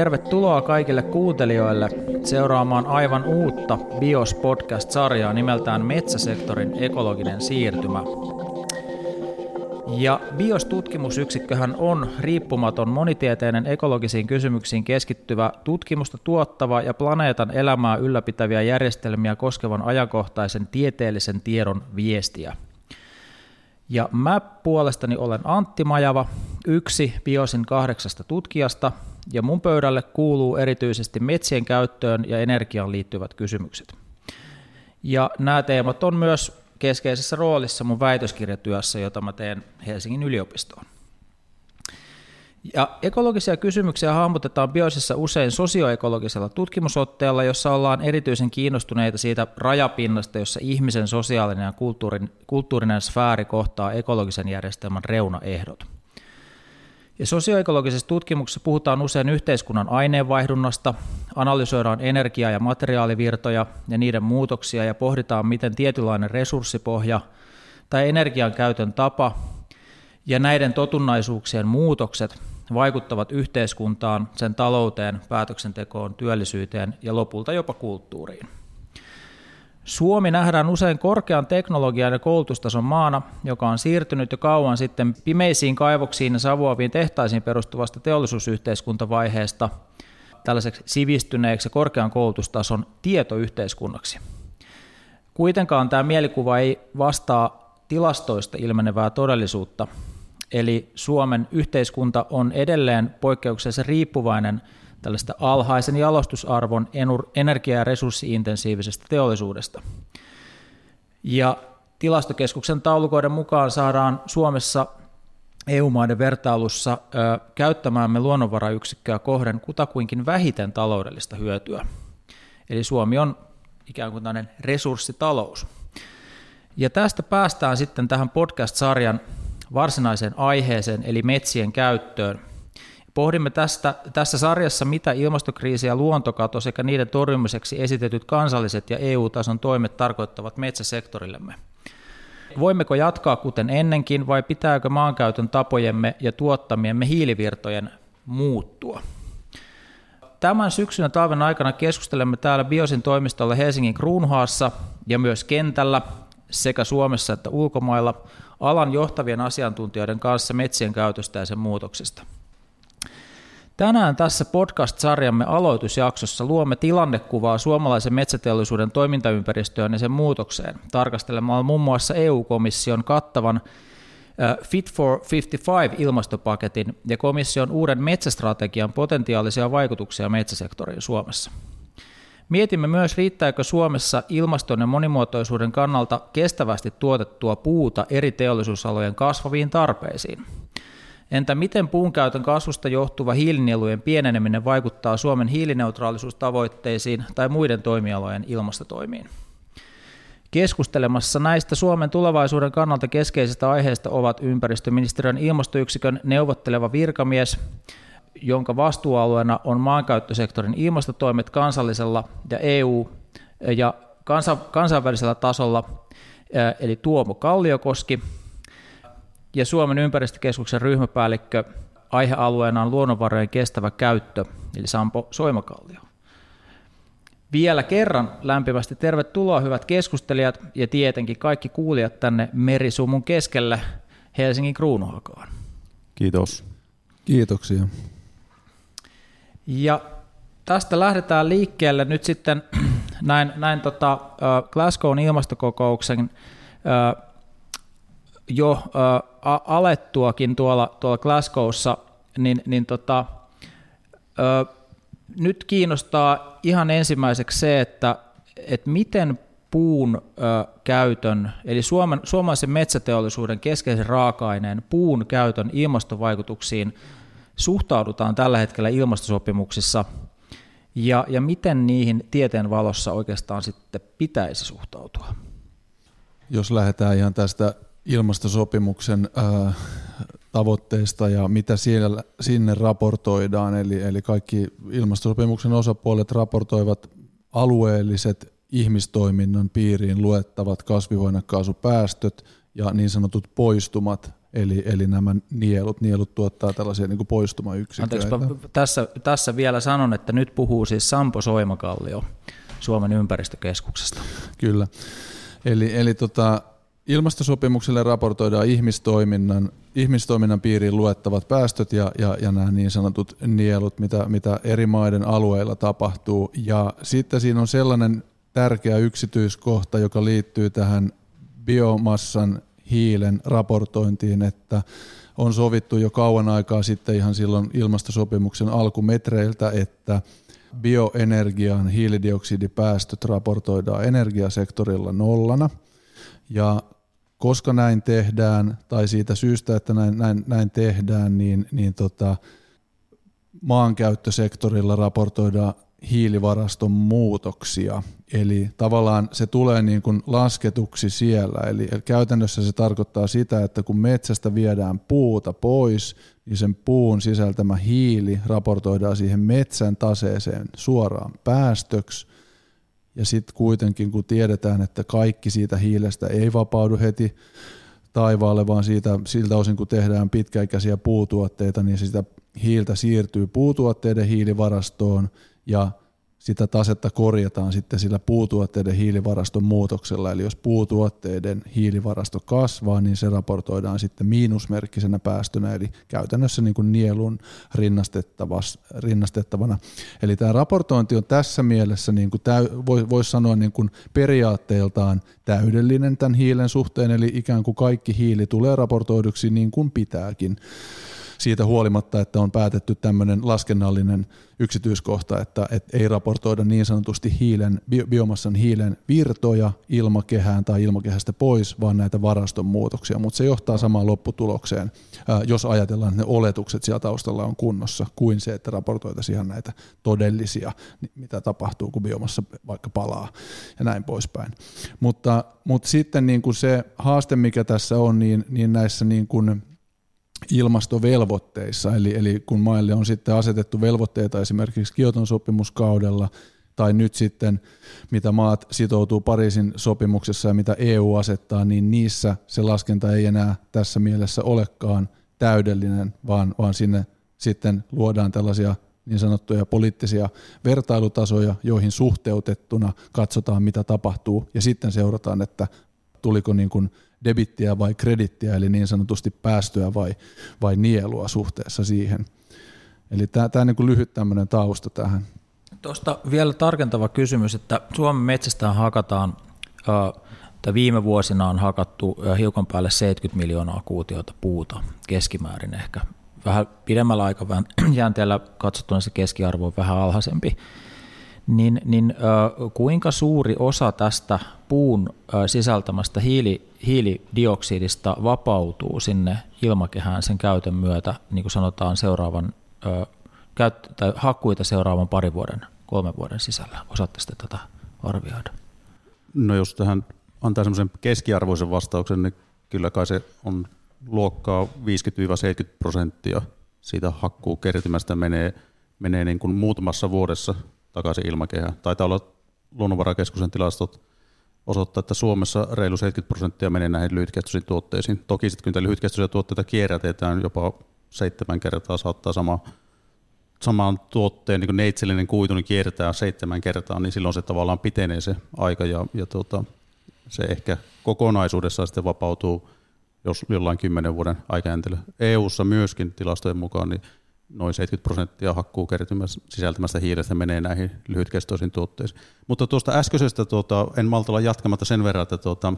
Tervetuloa kaikille kuuntelijoille seuraamaan aivan uutta BIOS podcast-sarjaa nimeltään Metsäsektorin ekologinen siirtymä. Ja BIOS-tutkimusyksikköhän on riippumaton monitieteinen ekologisiin kysymyksiin keskittyvä tutkimusta tuottava ja planeetan elämää ylläpitäviä järjestelmiä koskevan ajankohtaisen tieteellisen tiedon viestiä. Ja mä puolestani olen Antti Majava, yksi BIOSin kahdeksasta tutkijasta, ja mun pöydälle kuuluu erityisesti metsien käyttöön ja energiaan liittyvät kysymykset. Ja nämä teemat on myös keskeisessä roolissa mun väitöskirjatyössä, jota mä teen Helsingin yliopistoon. Ja ekologisia kysymyksiä hahmotetaan biosissa usein sosioekologisella tutkimusotteella, jossa ollaan erityisen kiinnostuneita siitä rajapinnasta, jossa ihmisen sosiaalinen ja kulttuurin, kulttuurinen sfääri kohtaa ekologisen järjestelmän reunaehdot. Ja sosioekologisessa tutkimuksessa puhutaan usein yhteiskunnan aineenvaihdunnasta, analysoidaan energia- ja materiaalivirtoja ja niiden muutoksia ja pohditaan, miten tietynlainen resurssipohja tai energian käytön tapa ja näiden totunnaisuuksien muutokset vaikuttavat yhteiskuntaan, sen talouteen, päätöksentekoon, työllisyyteen ja lopulta jopa kulttuuriin. Suomi nähdään usein korkean teknologian ja koulutustason maana, joka on siirtynyt jo kauan sitten pimeisiin kaivoksiin ja savuaviin tehtaisiin perustuvasta teollisuusyhteiskuntavaiheesta tällaiseksi sivistyneeksi ja korkean koulutustason tietoyhteiskunnaksi. Kuitenkaan tämä mielikuva ei vastaa tilastoista ilmenevää todellisuutta, eli Suomen yhteiskunta on edelleen poikkeuksellisen riippuvainen – tällaista alhaisen jalostusarvon energia- ja resurssiintensiivisestä teollisuudesta. Ja tilastokeskuksen taulukoiden mukaan saadaan Suomessa EU-maiden vertailussa ö, käyttämäämme luonnonvarayksikköä kohden kutakuinkin vähiten taloudellista hyötyä. Eli Suomi on ikään kuin tämmöinen resurssitalous. Ja tästä päästään sitten tähän podcast-sarjan varsinaiseen aiheeseen, eli metsien käyttöön – Pohdimme tästä, tässä sarjassa, mitä ilmastokriisi ja luontokato sekä niiden torjumiseksi esitetyt kansalliset ja EU-tason toimet tarkoittavat metsäsektorillemme. Voimmeko jatkaa kuten ennenkin vai pitääkö maankäytön tapojemme ja tuottamiemme hiilivirtojen muuttua? Tämän syksyn ja talven aikana keskustelemme täällä Biosin toimistolla Helsingin Kruunhaassa ja myös kentällä sekä Suomessa että ulkomailla alan johtavien asiantuntijoiden kanssa metsien käytöstä ja sen muutoksista – Tänään tässä podcast-sarjamme aloitusjaksossa luomme tilannekuvaa suomalaisen metsäteollisuuden toimintaympäristöön ja sen muutokseen, tarkastelemalla muun muassa EU-komission kattavan Fit for 55-ilmastopaketin ja komission uuden metsästrategian potentiaalisia vaikutuksia metsäsektoriin Suomessa. Mietimme myös, riittääkö Suomessa ilmaston ja monimuotoisuuden kannalta kestävästi tuotettua puuta eri teollisuusalojen kasvaviin tarpeisiin – Entä miten puun käytön kasvusta johtuva hiilinielujen pieneneminen vaikuttaa Suomen hiilineutraalisuustavoitteisiin tai muiden toimialojen ilmastotoimiin? Keskustelemassa näistä Suomen tulevaisuuden kannalta keskeisistä aiheista ovat ympäristöministeriön ilmastoyksikön neuvotteleva virkamies, jonka vastuualueena on maankäyttösektorin ilmastotoimet kansallisella ja EU- ja kansainvälisellä tasolla, eli Tuomo Kalliokoski, ja Suomen ympäristökeskuksen ryhmäpäällikkö aihealueena on luonnonvarojen kestävä käyttö, eli Sampo Soimakallio. Vielä kerran lämpimästi tervetuloa hyvät keskustelijat ja tietenkin kaikki kuulijat tänne merisumun keskelle Helsingin kruunuhakaan. Kiitos. Kiitoksia. Ja tästä lähdetään liikkeelle nyt sitten näin, näin tota, Glasgown ilmastokokouksen jo äh, alettuakin tuolla, tuolla Glasgowssa, niin, niin tota, äh, nyt kiinnostaa ihan ensimmäiseksi se, että, että miten puun ö, käytön, eli Suomen, suomalaisen metsäteollisuuden keskeisen raaka-aineen puun käytön ilmastovaikutuksiin suhtaudutaan tällä hetkellä ilmastosopimuksissa ja, ja miten niihin tieteen valossa oikeastaan sitten pitäisi suhtautua? Jos lähdetään ihan tästä ilmastosopimuksen äh, tavoitteista ja mitä siellä, sinne raportoidaan. Eli, eli kaikki ilmastosopimuksen osapuolet raportoivat alueelliset ihmistoiminnan piiriin luettavat kasvihuonekaasupäästöt ja niin sanotut poistumat Eli, eli nämä nielut, nielut tuottaa tällaisia niin poistumayksiköitä. Anteeksi, tässä, tässä vielä sanon, että nyt puhuu siis Sampo Soimakallio Suomen ympäristökeskuksesta. Kyllä. Eli, eli tota, ilmastosopimukselle raportoidaan ihmistoiminnan, ihmistoiminnan piiriin luettavat päästöt ja, ja, ja nämä niin sanotut nielut, mitä, mitä eri maiden alueilla tapahtuu. Ja sitten siinä on sellainen tärkeä yksityiskohta, joka liittyy tähän biomassan hiilen raportointiin, että on sovittu jo kauan aikaa sitten ihan silloin ilmastosopimuksen alkumetreiltä, että bioenergian hiilidioksidipäästöt raportoidaan energiasektorilla nollana. Ja koska näin tehdään, tai siitä syystä, että näin, näin, näin tehdään, niin, niin tota, maankäyttösektorilla raportoidaan hiilivaraston muutoksia. Eli tavallaan se tulee niin kuin lasketuksi siellä. Eli käytännössä se tarkoittaa sitä, että kun metsästä viedään puuta pois, niin sen puun sisältämä hiili raportoidaan siihen metsän taseeseen suoraan päästöksi. Ja sitten kuitenkin kun tiedetään, että kaikki siitä hiilestä ei vapaudu heti taivaalle, vaan siitä, siltä osin kun tehdään pitkäikäisiä puutuotteita, niin sitä hiiltä siirtyy puutuotteiden hiilivarastoon – ja sitä tasetta korjataan sitten sillä puutuotteiden hiilivaraston muutoksella. Eli jos puutuotteiden hiilivarasto kasvaa, niin se raportoidaan sitten miinusmerkkisenä päästönä, eli käytännössä niin kuin nielun rinnastettavana. Eli tämä raportointi on tässä mielessä, niin kuin voisi vois sanoa niin kuin periaatteeltaan täydellinen tämän hiilen suhteen, eli ikään kuin kaikki hiili tulee raportoiduksi niin kuin pitääkin siitä huolimatta, että on päätetty tämmöinen laskennallinen yksityiskohta, että, että ei raportoida niin sanotusti hiilen, biomassan hiilen virtoja ilmakehään tai ilmakehästä pois, vaan näitä varaston muutoksia, mutta se johtaa samaan lopputulokseen, jos ajatellaan, että ne oletukset siellä taustalla on kunnossa, kuin se, että raportoitaisiin ihan näitä todellisia, mitä tapahtuu, kun biomassa vaikka palaa ja näin poispäin. Mutta, mutta sitten niin kuin se haaste, mikä tässä on, niin, niin näissä niin kuin ilmastovelvoitteissa, eli, eli kun maille on sitten asetettu velvoitteita esimerkiksi Kioton sopimuskaudella, tai nyt sitten mitä maat sitoutuu Pariisin sopimuksessa ja mitä EU asettaa, niin niissä se laskenta ei enää tässä mielessä olekaan täydellinen, vaan, vaan sinne sitten luodaan tällaisia niin sanottuja poliittisia vertailutasoja, joihin suhteutettuna katsotaan, mitä tapahtuu, ja sitten seurataan, että tuliko niin kuin debittiä vai kredittiä, eli niin sanotusti päästöä vai, vai nielua suhteessa siihen. Eli tämä, tämä niin lyhyt tämmöinen tausta tähän. Tuosta vielä tarkentava kysymys, että Suomen metsästä hakataan, tai viime vuosina on hakattu hiukan päälle 70 miljoonaa kuutiota puuta keskimäärin ehkä. Vähän pidemmällä aikajänteellä katsottuna se keskiarvo on vähän alhaisempi niin, niin kuinka suuri osa tästä puun sisältämästä hiili, hiilidioksidista vapautuu sinne ilmakehään sen käytön myötä, niin kuin sanotaan seuraavan, äh, tai hakkuita seuraavan parin vuoden, kolmen vuoden sisällä? Osaatte tätä arvioida? No jos tähän antaa semmoisen keskiarvoisen vastauksen, niin kyllä kai se on luokkaa 50-70 prosenttia siitä hakkuukertymästä menee, menee niin kuin muutamassa vuodessa takaisin ilmakehään. Taitaa olla luonnonvarakeskuksen tilastot osoittaa, että Suomessa reilu 70 prosenttia menee näihin lyhytkestoisiin tuotteisiin. Toki sitten kun lyhytkestoisia tuotteita kierrätetään jopa seitsemän kertaa, saattaa sama, saman tuotteen niin neitsellinen kuitu niin kierretään seitsemän kertaa, niin silloin se tavallaan pitenee se aika ja, ja tuota, se ehkä kokonaisuudessaan sitten vapautuu jos jollain kymmenen vuoden aikajänteellä. EU-ssa myöskin tilastojen mukaan niin noin 70 prosenttia hakkuukertymästä sisältämästä hiilestä menee näihin lyhytkestoisiin tuotteisiin. Mutta tuosta äskeisestä tuota, en malta olla jatkamatta sen verran, että, tuota,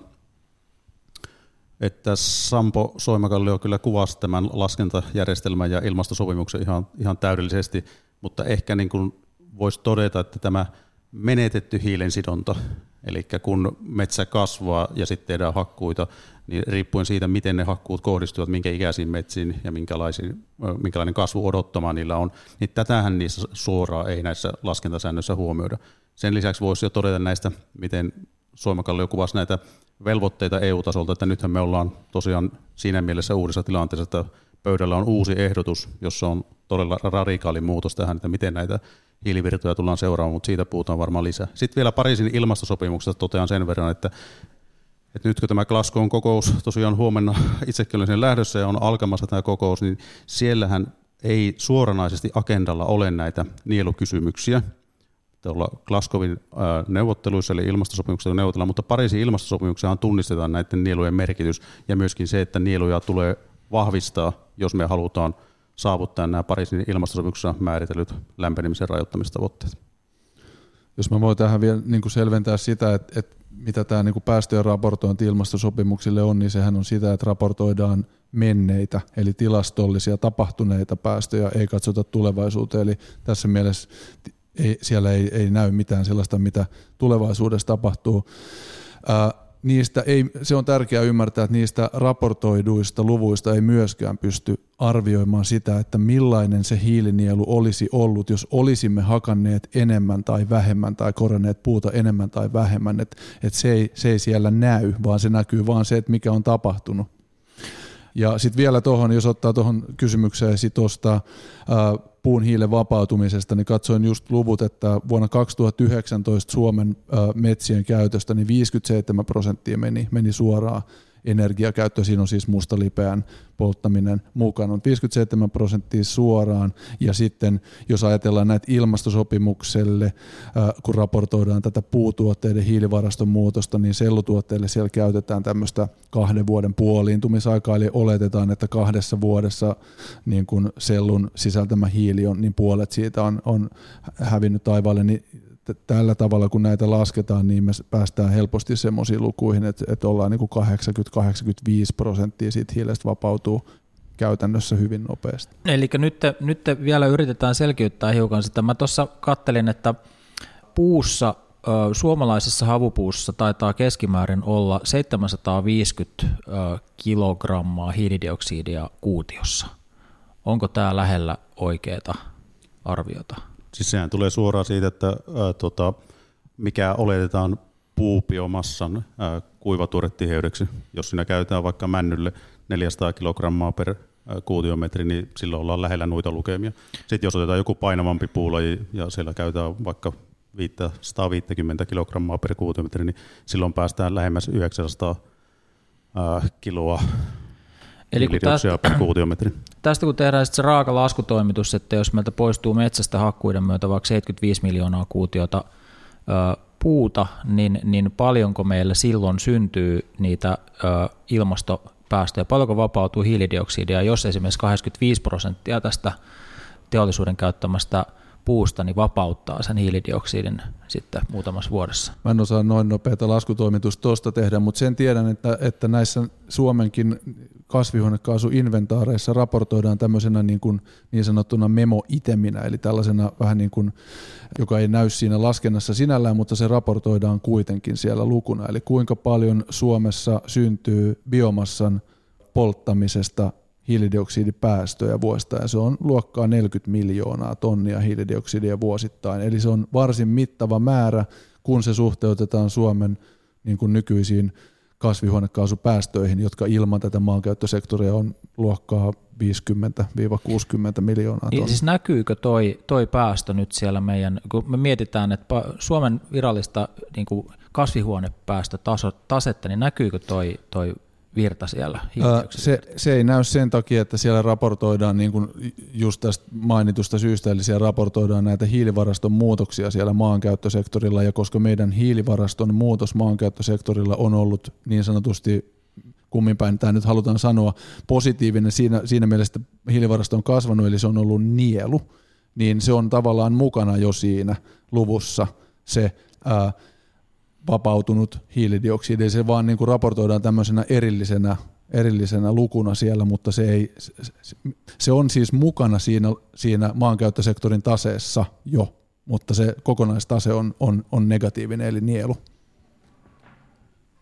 että Sampo Soimakallio kyllä kuvasi tämän laskentajärjestelmän ja ilmastosopimuksen ihan, ihan täydellisesti, mutta ehkä niin kuin voisi todeta, että tämä menetetty hiilensidonta, eli kun metsä kasvaa ja sitten tehdään hakkuita, niin riippuen siitä, miten ne hakkuut kohdistuvat, minkä ikäisiin metsiin ja minkälainen kasvu odottamaan niillä on, niin tätähän niissä suoraan ei näissä laskentasäännöissä huomioida. Sen lisäksi voisi jo todeta näistä, miten Suomakallio kuvasi näitä velvoitteita EU-tasolta, että nythän me ollaan tosiaan siinä mielessä uudessa tilanteessa, että pöydällä on uusi ehdotus, jossa on todella radikaali muutos tähän, että miten näitä hiilivirtoja tullaan seuraamaan, mutta siitä puhutaan varmaan lisää. Sitten vielä Pariisin ilmastosopimuksesta totean sen verran, että että nyt kun tämä Glasgown kokous tosiaan huomenna itsekin olen sen lähdössä ja on alkamassa tämä kokous, niin siellähän ei suoranaisesti agendalla ole näitä nielukysymyksiä. Tuolla Glasgowin neuvotteluissa eli ilmastosopimuksessa neuvotellaan, mutta Pariisin ilmastosopimuksessa tunnistetaan näiden nielujen merkitys ja myöskin se, että nieluja tulee vahvistaa, jos me halutaan saavuttaa nämä Pariisin ilmastosopimuksessa määritellyt lämpenemisen rajoittamistavoitteet. Jos mä voin tähän vielä niin kuin selventää sitä, että, että mitä tämä niin kuin päästöjen raportointi ilmastosopimuksille on, niin sehän on sitä, että raportoidaan menneitä, eli tilastollisia tapahtuneita päästöjä, ei katsota tulevaisuuteen. Eli tässä mielessä ei, siellä ei, ei näy mitään sellaista, mitä tulevaisuudessa tapahtuu. Ää, niistä ei, se on tärkeää ymmärtää, että niistä raportoiduista luvuista ei myöskään pysty arvioimaan sitä, että millainen se hiilinielu olisi ollut, jos olisimme hakanneet enemmän tai vähemmän tai koronneet puuta enemmän tai vähemmän. Et, et se, ei, se ei siellä näy, vaan se näkyy vaan se, että mikä on tapahtunut. Ja sitten vielä tuohon, jos ottaa tuohon kysymykseen tuosta puun hiilen vapautumisesta, niin katsoin just luvut, että vuonna 2019 Suomen metsien käytöstä niin 57 prosenttia meni, meni suoraan energiakäyttö, siinä on siis mustalipeän polttaminen mukana, 57 prosenttia suoraan, ja sitten jos ajatellaan näitä ilmastosopimukselle, kun raportoidaan tätä puutuotteiden hiilivaraston muutosta, niin sellutuotteille siellä käytetään tämmöistä kahden vuoden puoliintumisaikaa, eli oletetaan, että kahdessa vuodessa niin kun sellun sisältämä hiili on, niin puolet siitä on, on hävinnyt taivaalle, niin tällä tavalla, kun näitä lasketaan, niin me päästään helposti semmoisiin lukuihin, että, että ollaan niin 80-85 prosenttia siitä hiilestä vapautuu käytännössä hyvin nopeasti. Eli nyt, nyt vielä yritetään selkiyttää hiukan sitä. Mä tuossa kattelin, että puussa, suomalaisessa havupuussa taitaa keskimäärin olla 750 kilogrammaa hiilidioksidia kuutiossa. Onko tämä lähellä oikeaa arviota? Siis sehän tulee suoraan siitä, että ää, tota, mikä oletetaan puupiomassan ää, kuivatuoretiheydeksi. Jos siinä käytetään vaikka männylle 400 kilogrammaa per kuutiometri, niin silloin ollaan lähellä noita lukemia. Sitten jos otetaan joku painavampi puulaji ja siellä käytetään vaikka 150 kilogrammaa per kuutiometri, niin silloin päästään lähemmäs 900 kiloa Eli kun tästä, per kuutiometri. Tästä kun tehdään se raaka laskutoimitus, että jos meiltä poistuu metsästä hakkuiden myötä vaikka 75 miljoonaa kuutiota ö, puuta, niin, niin paljonko meillä silloin syntyy niitä ö, ilmastopäästöjä, paljonko vapautuu hiilidioksidia, jos esimerkiksi 85 prosenttia tästä teollisuuden käyttämästä puusta niin vapauttaa sen hiilidioksidin sitten muutamassa vuodessa. Mä en osaa noin nopeata laskutoimitusta tuosta tehdä, mutta sen tiedän, että, että näissä Suomenkin kasvihuonekaasuinventaareissa raportoidaan tämmöisenä niin, kuin niin sanottuna memo-iteminä, eli tällaisena vähän niin kuin, joka ei näy siinä laskennassa sinällään, mutta se raportoidaan kuitenkin siellä lukuna. Eli kuinka paljon Suomessa syntyy biomassan polttamisesta hiilidioksidipäästöjä vuosittain. Se on luokkaa 40 miljoonaa tonnia hiilidioksidia vuosittain. Eli se on varsin mittava määrä, kun se suhteutetaan Suomen niin kuin nykyisiin kasvihuonekaasupäästöihin, jotka ilman tätä maankäyttösektoria on luokkaa 50-60 miljoonaa niin, siis näkyykö toi, toi päästö nyt siellä meidän, kun me mietitään, että Suomen virallista niin kuin kasvihuonepäästötasetta, niin näkyykö toi, toi virta siellä se, se ei näy sen takia, että siellä raportoidaan niin kuin just tästä mainitusta syystä, eli siellä raportoidaan näitä hiilivaraston muutoksia siellä maankäyttösektorilla, ja koska meidän hiilivaraston muutos maankäyttösektorilla on ollut niin sanotusti kummin päin tämä nyt halutaan sanoa, positiivinen siinä, siinä mielessä, että hiilivarasto on kasvanut, eli se on ollut nielu, niin se on tavallaan mukana jo siinä luvussa se ää, vapautunut hiilidioksidi. Se vaan niin kuin raportoidaan tämmöisenä erillisenä, erillisenä lukuna siellä, mutta se, ei, se on siis mukana siinä, siinä maankäyttösektorin taseessa jo, mutta se kokonaistase on, on, on negatiivinen, eli nielu.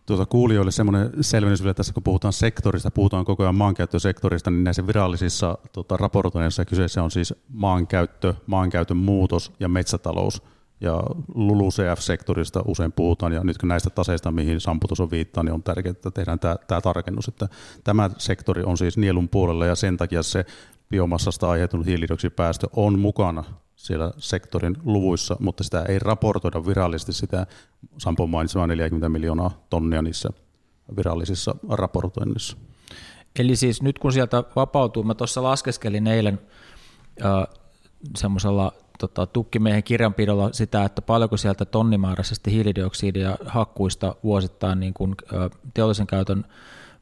Tuota kuulijoille semmoinen selvennys vielä tässä, kun puhutaan sektorista, puhutaan koko ajan maankäyttösektorista, niin näissä virallisissa tuota, raportoinnissa kyseessä on siis maankäyttö, maankäytön muutos ja metsätalous ja LULUCF-sektorista usein puhutaan, ja nyt kun näistä taseista, mihin Sampo tuossa viittaa, niin on tärkeää, että tehdään tämä, tämä tarkennus, että tämä sektori on siis nielun puolella, ja sen takia se biomassasta aiheutunut hiilidioksidipäästö on mukana siellä sektorin luvuissa, mutta sitä ei raportoida virallisesti sitä Sampo mainitsemaan 40 miljoonaa tonnia niissä virallisissa raportoinnissa. Eli siis nyt kun sieltä vapautuu, mä tuossa laskeskelin eilen äh, semmoisella tota, tukkimiehen kirjanpidolla sitä, että paljonko sieltä tonnimääräisesti hiilidioksidia hakkuista vuosittain niin kun, äh, teollisen käytön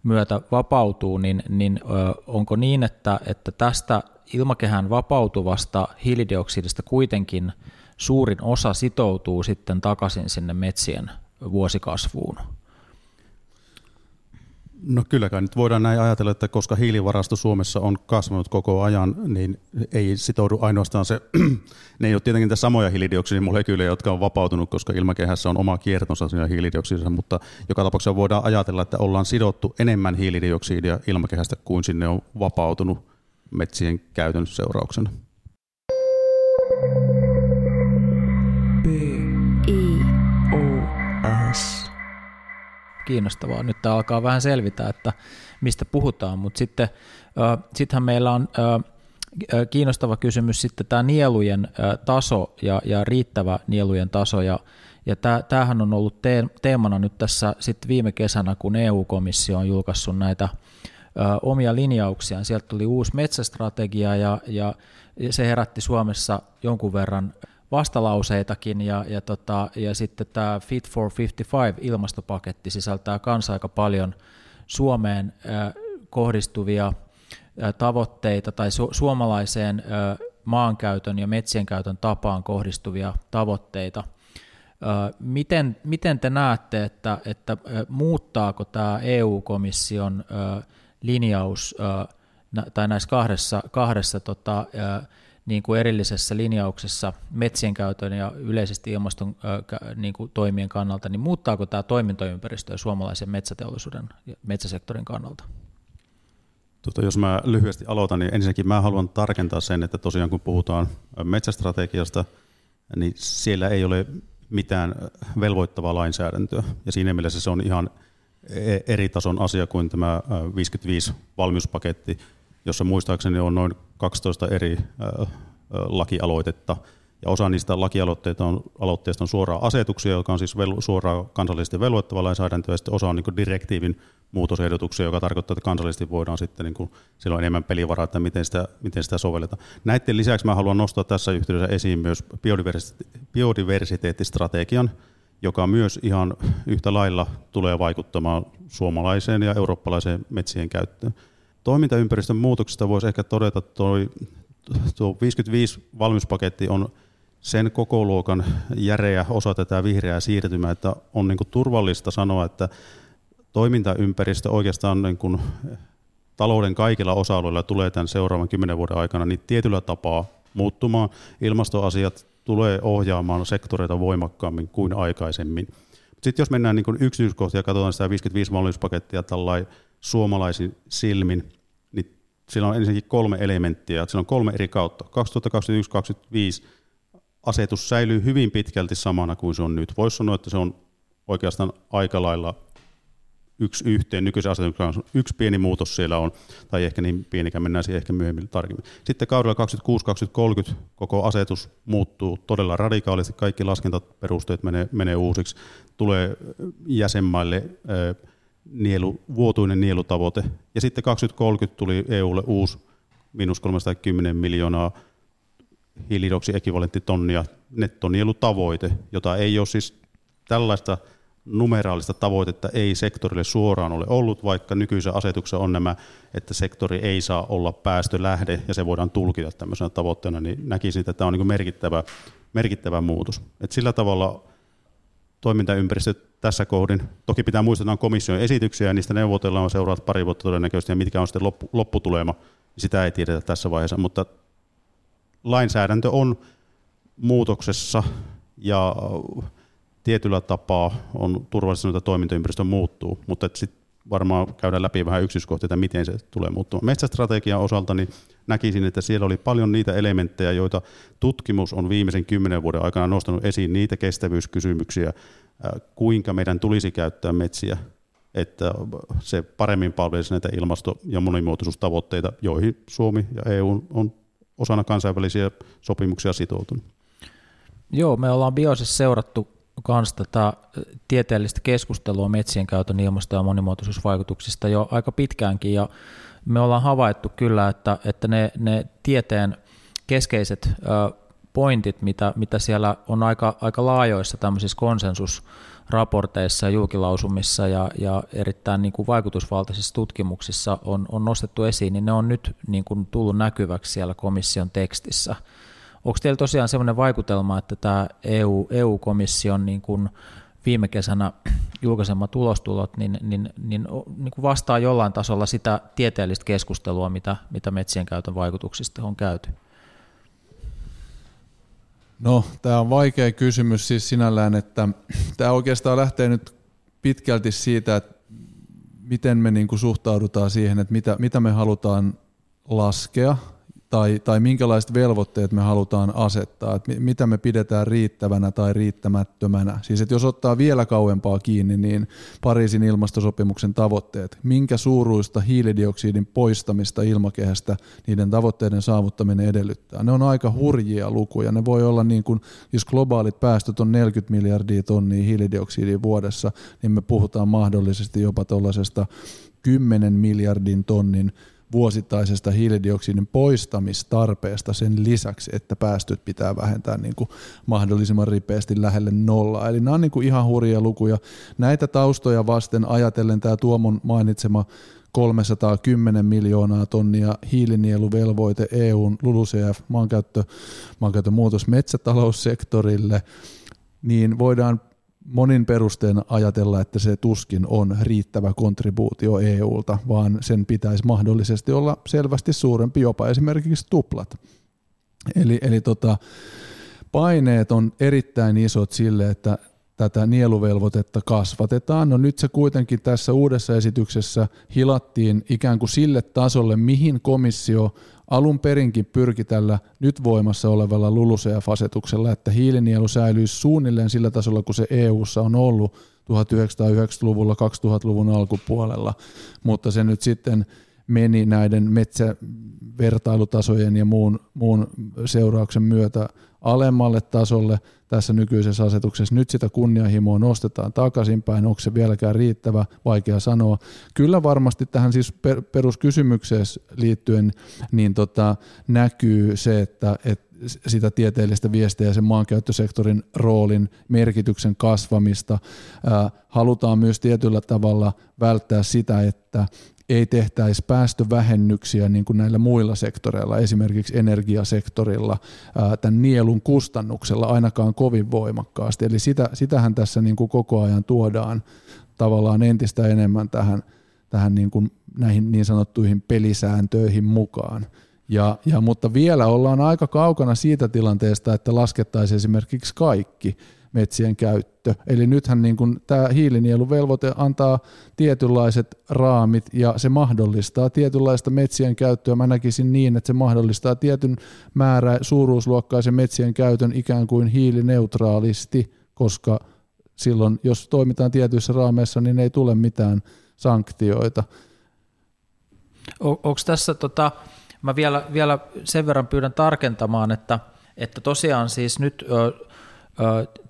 myötä vapautuu, niin, niin äh, onko niin, että, että tästä ilmakehän vapautuvasta hiilidioksidista kuitenkin suurin osa sitoutuu sitten takaisin sinne metsien vuosikasvuun? No kylläkään nyt voidaan näin ajatella, että koska hiilivarasto Suomessa on kasvanut koko ajan, niin ei sitoudu ainoastaan se, ne ei ole tietenkin niitä samoja hiilidioksidimolekyylejä, jotka on vapautunut, koska ilmakehässä on oma kiertonsa siinä hiilidioksidissa, mutta joka tapauksessa voidaan ajatella, että ollaan sidottu enemmän hiilidioksidia ilmakehästä kuin sinne on vapautunut metsien käytön seurauksena. B. I. O. S kiinnostavaa. Nyt tämä alkaa vähän selvitä, että mistä puhutaan, mutta sitten äh, sittenhän meillä on äh, kiinnostava kysymys sitten tämä nielujen äh, taso ja, ja riittävä nielujen taso ja ja tämähän on ollut teemana nyt tässä sitten viime kesänä, kun EU-komissio on julkaissut näitä omia linjauksiaan. Sieltä tuli uusi metsästrategia ja, ja se herätti Suomessa jonkun verran vastalauseitakin ja, ja, tota, ja sitten tämä Fit for 55 ilmastopaketti sisältää myös aika paljon Suomeen kohdistuvia tavoitteita tai su- suomalaiseen maankäytön ja metsien käytön tapaan kohdistuvia tavoitteita. Miten, miten te näette, että, että muuttaako tämä EU-komission linjaus tai näissä kahdessa, kahdessa tota, niin kuin erillisessä linjauksessa metsien käytön ja yleisesti ilmaston niin kuin toimien kannalta, niin muuttaako tämä toimintoympäristö suomalaisen metsäteollisuuden ja metsäsektorin kannalta? Tuota, jos mä lyhyesti aloitan, niin ensinnäkin mä haluan tarkentaa sen, että tosiaan kun puhutaan metsästrategiasta, niin siellä ei ole mitään velvoittavaa lainsäädäntöä. Ja siinä mielessä se on ihan e-, eri tason asia kuin tämä 55 valmiuspaketti, jossa muistaakseni on noin 12 eri lakialoitetta, ja osa niistä lakialoitteista on, aloitteista on suoraan asetuksia, joka on siis vel, suoraan kansallisesti velvoittava lainsäädäntö, ja sitten osa on niin direktiivin muutosehdotuksia, joka tarkoittaa, että kansallisesti voidaan sitten, niin kuin, silloin enemmän pelivaraa, että miten sitä, miten sitä sovelletaan. Näiden lisäksi mä haluan nostaa tässä yhteydessä esiin myös biodiversiteettistrategian, joka myös ihan yhtä lailla tulee vaikuttamaan suomalaiseen ja eurooppalaiseen metsien käyttöön. Toimintaympäristön muutoksista voisi ehkä todeta, että tuo 55 valmiuspaketti on sen koko luokan järeä osa tätä vihreää siirtymää, että on niin turvallista sanoa, että toimintaympäristö oikeastaan niin kuin talouden kaikilla osa-alueilla tulee tämän seuraavan kymmenen vuoden aikana niin tietyllä tapaa muuttumaan. Ilmastoasiat tulee ohjaamaan sektoreita voimakkaammin kuin aikaisemmin. Sitten jos mennään niin yksityiskohtia ja katsotaan sitä 55 valmiuspakettia tällainen suomalaisin silmin, niin sillä on ensinnäkin kolme elementtiä, sillä on kolme eri kautta. 2021-2025 asetus säilyy hyvin pitkälti samana kuin se on nyt. Voisi sanoa, että se on oikeastaan aika lailla yksi yhteen nykyisen asetuksen kanssa. Yksi pieni muutos siellä on, tai ehkä niin pienikään, mennään siihen ehkä myöhemmin tarkemmin. Sitten kaudella 2026-2030 koko asetus muuttuu todella radikaalisti, kaikki laskentaperusteet menee, menee uusiksi, tulee jäsenmaille nielu, vuotuinen nielutavoite. Ja sitten 2030 tuli EUlle uusi miinus 310 miljoonaa hiilidioksiekvivalenttitonnia nettonielutavoite, jota ei ole siis tällaista numeraalista tavoitetta ei sektorille suoraan ole ollut, vaikka nykyisessä asetuksessa on nämä, että sektori ei saa olla päästölähde ja se voidaan tulkita tämmöisenä tavoitteena, niin näkisin, että tämä on niin merkittävä, merkittävä muutos. Et sillä tavalla toimintaympäristö tässä kohdin. Toki pitää muistaa, että on komission esityksiä ja niistä neuvotellaan seuraavat pari vuotta todennäköisesti ja mitkä on sitten loppu, lopputulema. Sitä ei tiedetä tässä vaiheessa, mutta lainsäädäntö on muutoksessa ja tietyllä tapaa on turvallista, että toimintaympäristö muuttuu, mutta sitten varmaan käydään läpi vähän yksityiskohtia, miten se tulee muuttumaan. Metsästrategian osalta niin näkisin, että siellä oli paljon niitä elementtejä, joita tutkimus on viimeisen kymmenen vuoden aikana nostanut esiin, niitä kestävyyskysymyksiä, kuinka meidän tulisi käyttää metsiä, että se paremmin palvelisi näitä ilmasto- ja monimuotoisuustavoitteita, joihin Suomi ja EU on osana kansainvälisiä sopimuksia sitoutunut. Joo, me ollaan Biosessa seurattu kanssa tätä tieteellistä keskustelua metsien käytön ilmasto- ja monimuotoisuusvaikutuksista jo aika pitkäänkin ja me ollaan havaittu kyllä, että, että ne, ne tieteen keskeiset pointit, mitä, mitä siellä on aika, aika laajoissa tämmöisissä konsensusraporteissa ja julkilausumissa ja, ja erittäin niin kuin vaikutusvaltaisissa tutkimuksissa on, on nostettu esiin, niin ne on nyt niin kuin tullut näkyväksi siellä komission tekstissä. Onko teillä tosiaan sellainen vaikutelma, että tämä EU, EU-komission niin kuin viime kesänä julkaisemmat tulostulot niin, niin, niin, niin kuin vastaa jollain tasolla sitä tieteellistä keskustelua, mitä, mitä metsien käytön vaikutuksista on käyty? No, tämä on vaikea kysymys siis sinällään, että tämä oikeastaan lähtee nyt pitkälti siitä, että miten me niin kuin suhtaudutaan siihen, että mitä, mitä me halutaan laskea tai, tai minkälaiset velvoitteet me halutaan asettaa, että mitä me pidetään riittävänä tai riittämättömänä. Siis että jos ottaa vielä kauempaa kiinni, niin Pariisin ilmastosopimuksen tavoitteet, minkä suuruista hiilidioksidin poistamista ilmakehästä niiden tavoitteiden saavuttaminen edellyttää. Ne on aika hurjia lukuja. Ne voi olla niin kuin, jos globaalit päästöt on 40 miljardia tonnia hiilidioksidia vuodessa, niin me puhutaan mahdollisesti jopa tuollaisesta 10 miljardin tonnin vuosittaisesta hiilidioksidin poistamistarpeesta sen lisäksi, että päästöt pitää vähentää niin kuin mahdollisimman ripeästi lähelle nollaa. Eli nämä on niin kuin ihan hurjia lukuja. Näitä taustoja vasten ajatellen tämä Tuomon mainitsema 310 miljoonaa tonnia hiilinieluvelvoite EUn LULUCF maankäyttö, maankäyttömuutos metsätaloussektorille, niin voidaan monin perusteena ajatella, että se tuskin on riittävä kontribuutio EUlta, vaan sen pitäisi mahdollisesti olla selvästi suurempi, jopa esimerkiksi tuplat. Eli, eli tota, paineet on erittäin isot sille, että tätä nieluvelvoitetta kasvatetaan. No nyt se kuitenkin tässä uudessa esityksessä hilattiin ikään kuin sille tasolle, mihin komissio alun perinkin pyrki tällä nyt voimassa olevalla LULUCF-asetuksella, että hiilinielu säilyisi suunnilleen sillä tasolla, kun se EU:ssa on ollut 1990-luvulla, 2000-luvun alkupuolella, mutta se nyt sitten meni näiden metsävertailutasojen ja muun, muun seurauksen myötä alemmalle tasolle tässä nykyisessä asetuksessa. Nyt sitä kunnianhimoa nostetaan takaisinpäin. Onko se vieläkään riittävä? Vaikea sanoa. Kyllä varmasti tähän siis peruskysymykseen liittyen niin tota, näkyy se, että, että sitä tieteellistä viestiä ja sen maankäyttösektorin roolin merkityksen kasvamista. halutaan myös tietyllä tavalla välttää sitä, että ei tehtäisi päästövähennyksiä niin kuin näillä muilla sektoreilla, esimerkiksi energiasektorilla, tämän nielun kustannuksella ainakaan kovin voimakkaasti. Eli sitä, sitähän tässä niin kuin koko ajan tuodaan tavallaan entistä enemmän tähän, tähän niin kuin näihin niin sanottuihin pelisääntöihin mukaan. Ja, ja, mutta vielä ollaan aika kaukana siitä tilanteesta, että laskettaisiin esimerkiksi kaikki metsien käyttö. Eli nythän niin kuin tämä hiilinieluvelvoite antaa tietynlaiset raamit ja se mahdollistaa tietynlaista metsien käyttöä. Mä näkisin niin, että se mahdollistaa tietyn määrä suuruusluokkaisen metsien käytön ikään kuin hiilineutraalisti, koska silloin jos toimitaan tietyissä raameissa, niin ei tule mitään sanktioita. Onko tässä, tota, mä vielä, vielä sen verran pyydän tarkentamaan, että, että tosiaan siis nyt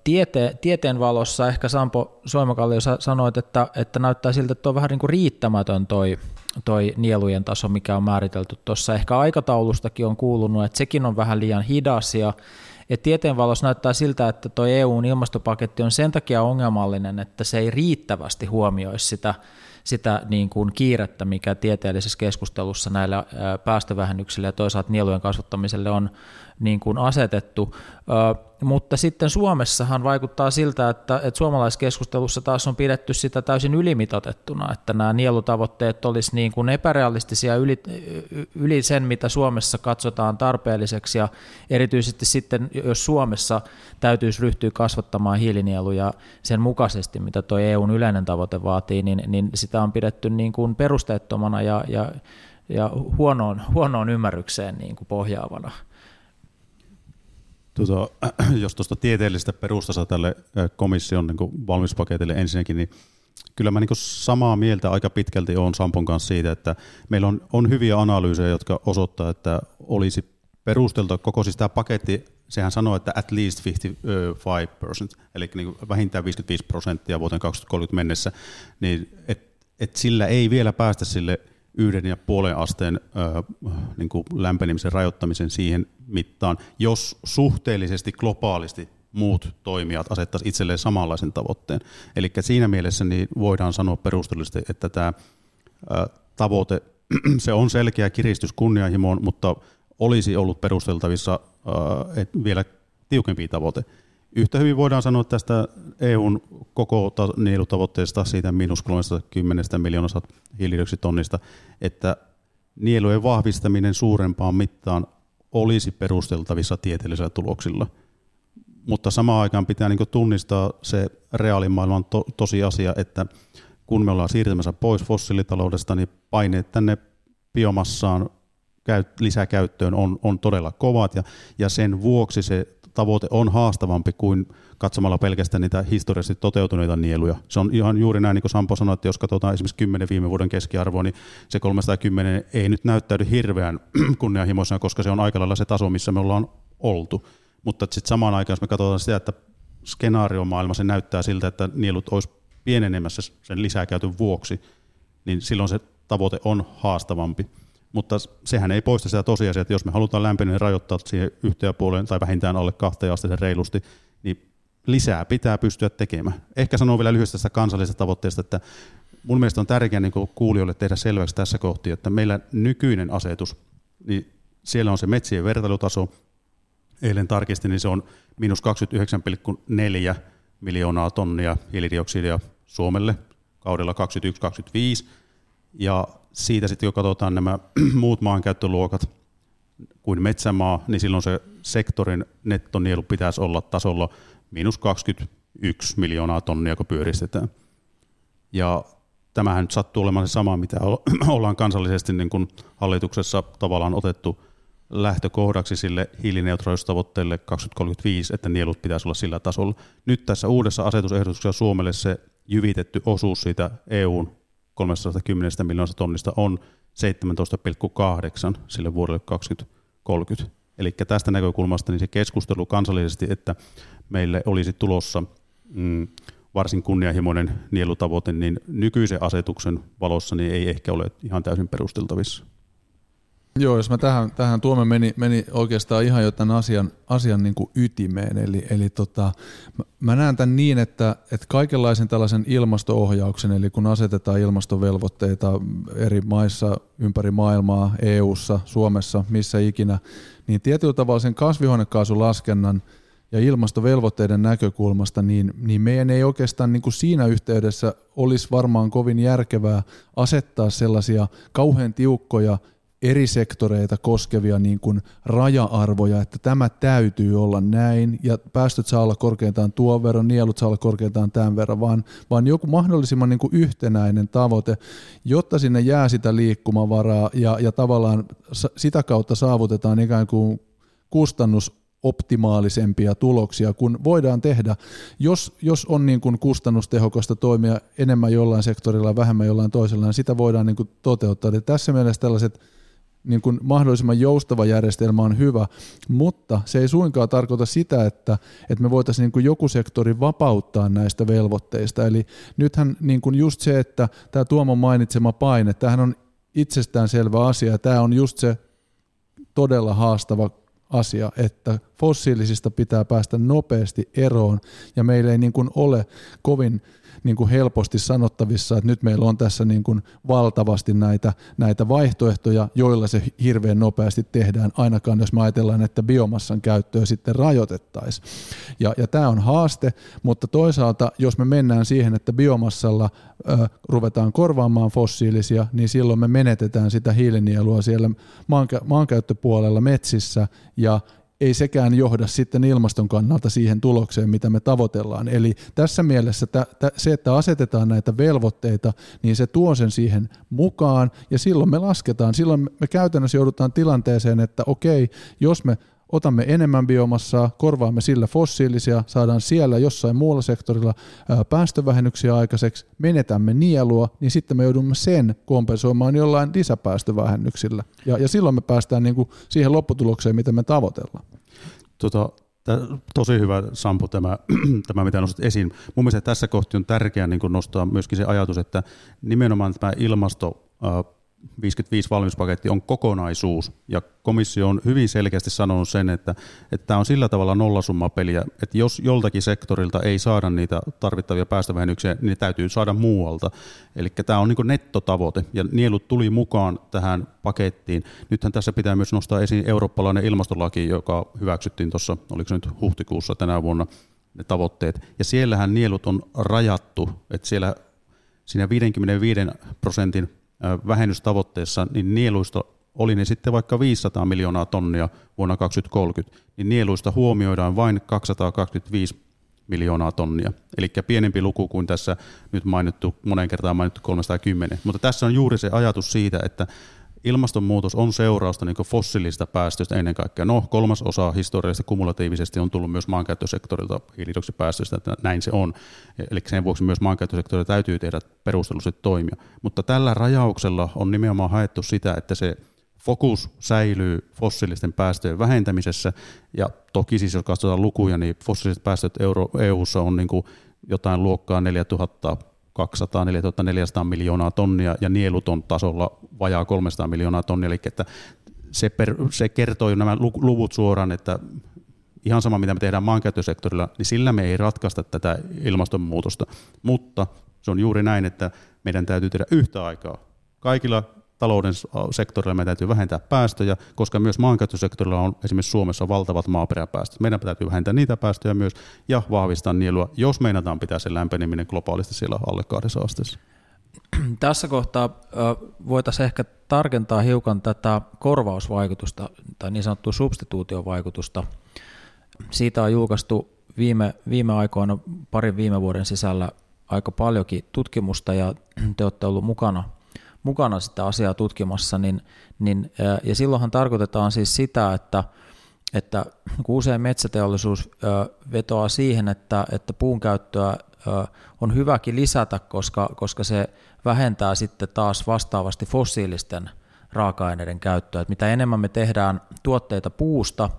Tiete, tieteen valossa ehkä Sampo Soimakallio sanoit, että, että näyttää siltä, että on vähän niin kuin riittämätön toi, toi nielujen taso, mikä on määritelty tuossa. Ehkä aikataulustakin on kuulunut, että sekin on vähän liian hidas ja et tieteen valossa näyttää siltä, että tuo EUn ilmastopaketti on sen takia ongelmallinen, että se ei riittävästi huomioisi sitä, sitä niin kuin kiirettä, mikä tieteellisessä keskustelussa näillä päästövähennyksillä ja toisaalta nielujen kasvattamiselle on niin kuin asetettu. Mutta sitten Suomessahan vaikuttaa siltä, että, että suomalaiskeskustelussa taas on pidetty sitä täysin ylimitotettuna, että nämä nielutavoitteet olisi niin kuin epärealistisia yli, yli sen, mitä Suomessa katsotaan tarpeelliseksi ja erityisesti sitten, jos Suomessa täytyisi ryhtyä kasvattamaan hiilinieluja sen mukaisesti, mitä tuo EUn yleinen tavoite vaatii, niin, niin sitä on pidetty niin kuin perusteettomana ja, ja, ja huonoon, huonoon ymmärrykseen niin kuin pohjaavana. Tuota, jos tuosta tieteellisestä perustasta tälle komission niin valmispaketille ensinnäkin, niin kyllä mä niin samaa mieltä aika pitkälti on Sampon kanssa siitä, että meillä on, on hyviä analyysejä, jotka osoittaa, että olisi perusteltu koko siis tämä paketti sehän sanoo, että at least 55%, eli niin vähintään 55 prosenttia vuoteen 2030 mennessä, niin et, et sillä ei vielä päästä sille yhden ja puolen asteen ö, niin kuin lämpenemisen rajoittamisen siihen mittaan, jos suhteellisesti globaalisti muut toimijat asettaisivat itselleen samanlaisen tavoitteen. Eli siinä mielessä niin voidaan sanoa perustellisesti, että tämä ö, tavoite, se on selkeä kiristys kunnianhimoon, mutta olisi ollut perusteltavissa ö, vielä tiukempi tavoite. Yhtä hyvin voidaan sanoa tästä EUn koko nielutavoitteesta, siitä miinus 30 miljoonasta hiilidioksiditonnista, että nielujen vahvistaminen suurempaan mittaan olisi perusteltavissa tieteellisillä tuloksilla. Mutta samaan aikaan pitää niin tunnistaa se reaalimaailman to- tosiasia, että kun me ollaan siirtymässä pois fossiilitaloudesta, niin paineet tänne biomassaan lisäkäyttöön on, on todella kovat ja, ja sen vuoksi se tavoite on haastavampi kuin katsomalla pelkästään niitä historiallisesti toteutuneita nieluja. Se on ihan juuri näin, niin kuin Sampo sanoi, että jos katsotaan esimerkiksi 10 viime vuoden keskiarvoa, niin se 310 ei nyt näyttäydy hirveän kunnianhimoisena, koska se on aika lailla se taso, missä me ollaan oltu. Mutta sitten samaan aikaan, jos me katsotaan sitä, että skenaariomaailma se näyttää siltä, että nielut olisi pienenemässä sen lisäkäytön vuoksi, niin silloin se tavoite on haastavampi mutta sehän ei poista sitä tosiasiaa, että jos me halutaan lämpeneminen rajoittaa siihen yhteen puoleen tai vähintään alle kahteen asteeseen reilusti, niin lisää pitää pystyä tekemään. Ehkä sanon vielä lyhyesti tästä kansallisesta tavoitteesta, että mun mielestä on tärkeää niin kuulijoille tehdä selväksi tässä kohti, että meillä nykyinen asetus, niin siellä on se metsien vertailutaso, eilen tarkistin, niin se on miinus 29,4 miljoonaa tonnia hiilidioksidia Suomelle kaudella 2021-2025, ja siitä sitten, kun katsotaan nämä muut maankäyttöluokat kuin metsämaa, niin silloin se sektorin nettonielu pitäisi olla tasolla miinus 21 miljoonaa tonnia, kun pyöristetään. Ja tämähän nyt sattuu olemaan se sama, mitä ollaan kansallisesti niin kuin hallituksessa tavallaan otettu lähtökohdaksi sille hiilineutraalisuustavoitteelle 2035, että nielut pitäisi olla sillä tasolla. Nyt tässä uudessa asetusehdotuksessa Suomelle se jyvitetty osuus siitä EUn 310 miljoonasta tonnista on 17,8 sille vuodelle 2030. Eli tästä näkökulmasta niin se keskustelu kansallisesti, että meille olisi tulossa mm, varsin kunnianhimoinen nielutavoite, niin nykyisen asetuksen valossa niin ei ehkä ole ihan täysin perusteltavissa. Joo, jos mä tähän, tähän tuomme meni, meni oikeastaan ihan jo tämän asian, asian niin kuin ytimeen. Eli, eli tota, mä, näen tämän niin, että, että kaikenlaisen tällaisen ilmastoohjauksen, eli kun asetetaan ilmastovelvoitteita eri maissa ympäri maailmaa, EU:ssa, Suomessa, missä ikinä, niin tietyllä tavalla sen kasvihuonekaasulaskennan ja ilmastovelvoitteiden näkökulmasta, niin, niin meidän ei oikeastaan niin kuin siinä yhteydessä olisi varmaan kovin järkevää asettaa sellaisia kauhean tiukkoja eri sektoreita koskevia niin kuin raja-arvoja, että tämä täytyy olla näin ja päästöt saa olla korkeintaan tuon verran, nielut saa olla korkeintaan tämän verran, vaan, vaan joku mahdollisimman niin kuin yhtenäinen tavoite, jotta sinne jää sitä liikkumavaraa ja, ja tavallaan sitä kautta saavutetaan ikään kuin kustannus optimaalisempia tuloksia, kun voidaan tehdä, jos, jos on niin kuin kustannustehokasta toimia enemmän jollain sektorilla vähemmän jollain toisella, niin sitä voidaan niin kuin toteuttaa. Eli tässä mielessä tällaiset niin kuin mahdollisimman joustava järjestelmä on hyvä, mutta se ei suinkaan tarkoita sitä, että, että me voitaisiin niin kuin joku sektori vapauttaa näistä velvoitteista. Eli nythän niin kuin just se, että tämä Tuomon mainitsema paine, tämähän on itsestään selvä asia, tämä on just se todella haastava asia, että fossiilisista pitää päästä nopeasti eroon ja meillä ei niin kuin ole kovin niin kuin helposti sanottavissa, että nyt meillä on tässä niin kuin valtavasti näitä, näitä vaihtoehtoja, joilla se hirveän nopeasti tehdään, ainakaan jos me ajatellaan, että biomassan käyttöä sitten rajoitettaisiin. Ja, ja tämä on haaste, mutta toisaalta jos me mennään siihen, että biomassalla ö, ruvetaan korvaamaan fossiilisia, niin silloin me menetetään sitä hiilinielua siellä maankä- maankäyttöpuolella metsissä ja ei sekään johda sitten ilmaston kannalta siihen tulokseen, mitä me tavoitellaan. Eli tässä mielessä se, että asetetaan näitä velvoitteita, niin se tuo sen siihen mukaan ja silloin me lasketaan. Silloin me käytännössä joudutaan tilanteeseen, että okei, jos me otamme enemmän biomassaa, korvaamme sillä fossiilisia, saadaan siellä jossain muulla sektorilla päästövähennyksiä aikaiseksi, menetämme nielua, niin sitten me joudumme sen kompensoimaan jollain lisäpäästövähennyksillä. Ja, ja silloin me päästään niin kuin siihen lopputulokseen, mitä me tavoitellaan. Tota, tosi hyvä Sampo tämä, tämä mitä nostit esiin. Mun mielestä tässä kohti on tärkeää niin nostaa myöskin se ajatus, että nimenomaan tämä ilmasto 55 valmispaketti on kokonaisuus, ja komissio on hyvin selkeästi sanonut sen, että, että tämä on sillä tavalla nollasummapeliä, että jos joltakin sektorilta ei saada niitä tarvittavia päästövähennyksiä, niin ne täytyy saada muualta. Eli tämä on niin nettotavoite, ja nielut tuli mukaan tähän pakettiin. Nythän tässä pitää myös nostaa esiin eurooppalainen ilmastolaki, joka hyväksyttiin tuossa, oliko se nyt huhtikuussa tänä vuonna, ne tavoitteet. Ja siellähän nielut on rajattu, että siellä siinä 55 prosentin vähennystavoitteessa, niin nieluista oli ne sitten vaikka 500 miljoonaa tonnia vuonna 2030, niin nieluista huomioidaan vain 225 miljoonaa tonnia. Eli pienempi luku kuin tässä nyt mainittu, monen kertaan mainittu 310. Mutta tässä on juuri se ajatus siitä, että ilmastonmuutos on seurausta niin fossiilista päästöistä ennen kaikkea. No, kolmas osa historiallisesti kumulatiivisesti on tullut myös maankäyttösektorilta hiilidioksidipäästöistä, että näin se on. Eli sen vuoksi myös maankäyttösektorilla täytyy tehdä perustellusti toimia. Mutta tällä rajauksella on nimenomaan haettu sitä, että se fokus säilyy fossiilisten päästöjen vähentämisessä, ja toki siis jos katsotaan lukuja, niin fossiiliset päästöt EU-ssa on niin jotain luokkaa 4000 200 400 miljoonaa tonnia ja nieluton tasolla vajaa 300 miljoonaa tonnia, eli että se, per, se kertoo jo nämä luvut suoraan, että ihan sama mitä me tehdään maankäyttösektorilla, niin sillä me ei ratkaista tätä ilmastonmuutosta, mutta se on juuri näin, että meidän täytyy tehdä yhtä aikaa kaikilla talouden sektorilla meidän täytyy vähentää päästöjä, koska myös maankäyttösektorilla on esimerkiksi Suomessa valtavat maaperäpäästöt. Meidän täytyy vähentää niitä päästöjä myös ja vahvistaa nielua, jos meinataan pitää sen lämpeneminen globaalisti siellä alle kahdessa asteessa. Tässä kohtaa voitaisiin ehkä tarkentaa hiukan tätä korvausvaikutusta tai niin sanottua substituutiovaikutusta. Siitä on julkaistu viime, viime aikoina, parin viime vuoden sisällä aika paljonkin tutkimusta ja te olette ollut mukana – mukana sitä asiaa tutkimassa, niin, niin, ja silloinhan tarkoitetaan siis sitä, että, että kun usein metsäteollisuus vetoaa siihen, että, että puun käyttöä on hyväkin lisätä, koska, koska se vähentää sitten taas vastaavasti fossiilisten raaka-aineiden käyttöä. Että mitä enemmän me tehdään tuotteita puusta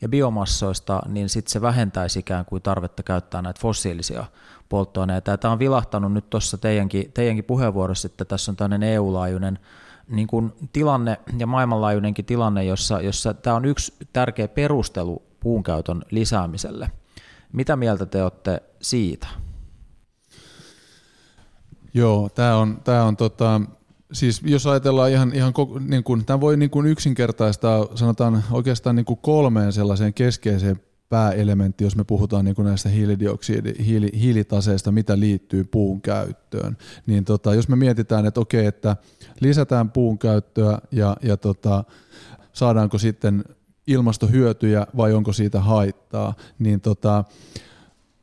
ja biomassoista, niin sitten se vähentäisi ikään kuin tarvetta käyttää näitä fossiilisia polttoaineita. Ja tämä on vilahtanut nyt tuossa teidänkin, teidänkin puheenvuorossa, että tässä on tämmöinen EU-laajuinen niin kuin tilanne ja maailmanlaajuinenkin tilanne, jossa, jossa tämä on yksi tärkeä perustelu puunkäytön lisäämiselle. Mitä mieltä te olette siitä? Joo, tämä on, tämä on tota, siis jos ajatellaan ihan, ihan niin kuin, tämä voi niin kuin yksinkertaistaa, sanotaan oikeastaan niin kuin kolmeen sellaiseen keskeiseen pääelementti, jos me puhutaan niin kuin näistä hiilidioksidi, hiili, hiilitaseista, mitä liittyy puun käyttöön. Niin tota, jos me mietitään, että okei, että lisätään puun käyttöä ja, ja tota, saadaanko sitten ilmastohyötyjä vai onko siitä haittaa, niin tota,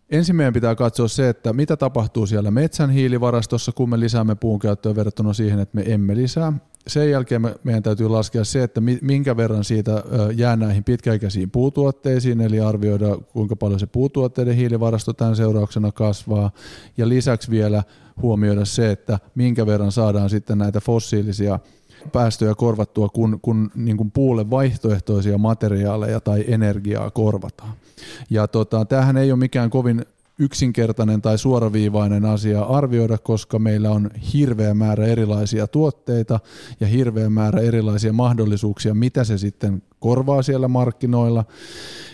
Ensin meidän pitää katsoa se, että mitä tapahtuu siellä metsän hiilivarastossa, kun me lisäämme puun käyttöä verrattuna siihen, että me emme lisää. Sen jälkeen meidän täytyy laskea se, että minkä verran siitä jää näihin pitkäikäisiin puutuotteisiin, eli arvioida kuinka paljon se puutuotteiden hiilivarasto tämän seurauksena kasvaa. Ja lisäksi vielä huomioida se, että minkä verran saadaan sitten näitä fossiilisia päästöjä korvattua, kun, kun niin kuin puulle vaihtoehtoisia materiaaleja tai energiaa korvataan. Ja tota, tämähän ei ole mikään kovin yksinkertainen tai suoraviivainen asia arvioida, koska meillä on hirveä määrä erilaisia tuotteita ja hirveä määrä erilaisia mahdollisuuksia, mitä se sitten korvaa siellä markkinoilla,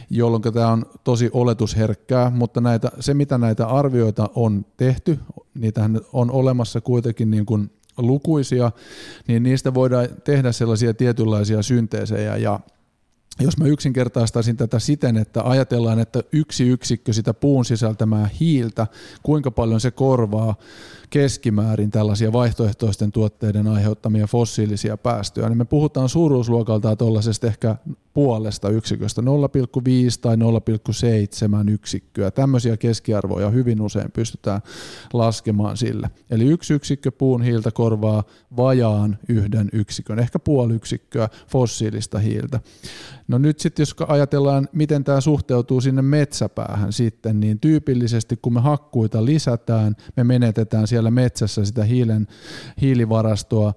jolloin tämä on tosi oletusherkkää, mutta näitä, se mitä näitä arvioita on tehty, niitähän on olemassa kuitenkin niin kuin lukuisia, niin niistä voidaan tehdä sellaisia tietynlaisia synteesejä. Ja jos mä yksinkertaistaisin tätä siten, että ajatellaan, että yksi yksikkö sitä puun sisältämää hiiltä, kuinka paljon se korvaa keskimäärin tällaisia vaihtoehtoisten tuotteiden aiheuttamia fossiilisia päästöjä, niin me puhutaan suuruusluokaltaan tuollaisesta ehkä puolesta yksiköstä, 0,5 tai 0,7 yksikköä. Tämmöisiä keskiarvoja hyvin usein pystytään laskemaan sille. Eli yksi yksikkö puun hiiltä korvaa vajaan yhden yksikön, ehkä puoli yksikköä fossiilista hiiltä. No nyt sitten jos ajatellaan, miten tämä suhteutuu sinne metsäpäähän sitten, niin tyypillisesti kun me hakkuita lisätään, me menetetään siellä metsässä sitä hiilen, hiilivarastoa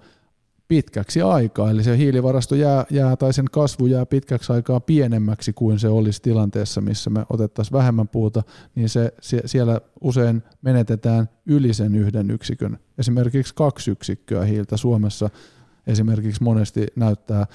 pitkäksi aikaa, eli se hiilivarasto jää, jää tai sen kasvu jää pitkäksi aikaa pienemmäksi kuin se olisi tilanteessa, missä me otettaisiin vähemmän puuta, niin se, se, siellä usein menetetään yli sen yhden yksikön, esimerkiksi kaksi yksikköä hiiltä Suomessa esimerkiksi monesti näyttää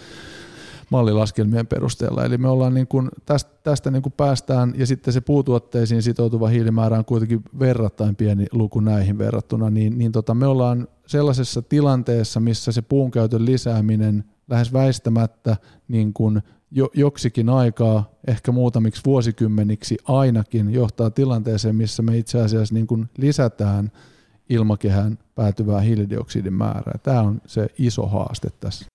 mallilaskelmien perusteella. Eli me ollaan niin kuin, tästä, tästä niin kuin päästään, ja sitten se puutuotteisiin sitoutuva hiilimäärä on kuitenkin verrattain pieni luku näihin verrattuna, niin, niin tota, me ollaan sellaisessa tilanteessa, missä se puun käytön lisääminen lähes väistämättä niin kuin jo, joksikin aikaa, ehkä muutamiksi vuosikymmeniksi ainakin, johtaa tilanteeseen, missä me itse asiassa niin kuin lisätään ilmakehään päätyvää hiilidioksidin määrää. Tämä on se iso haaste tässä.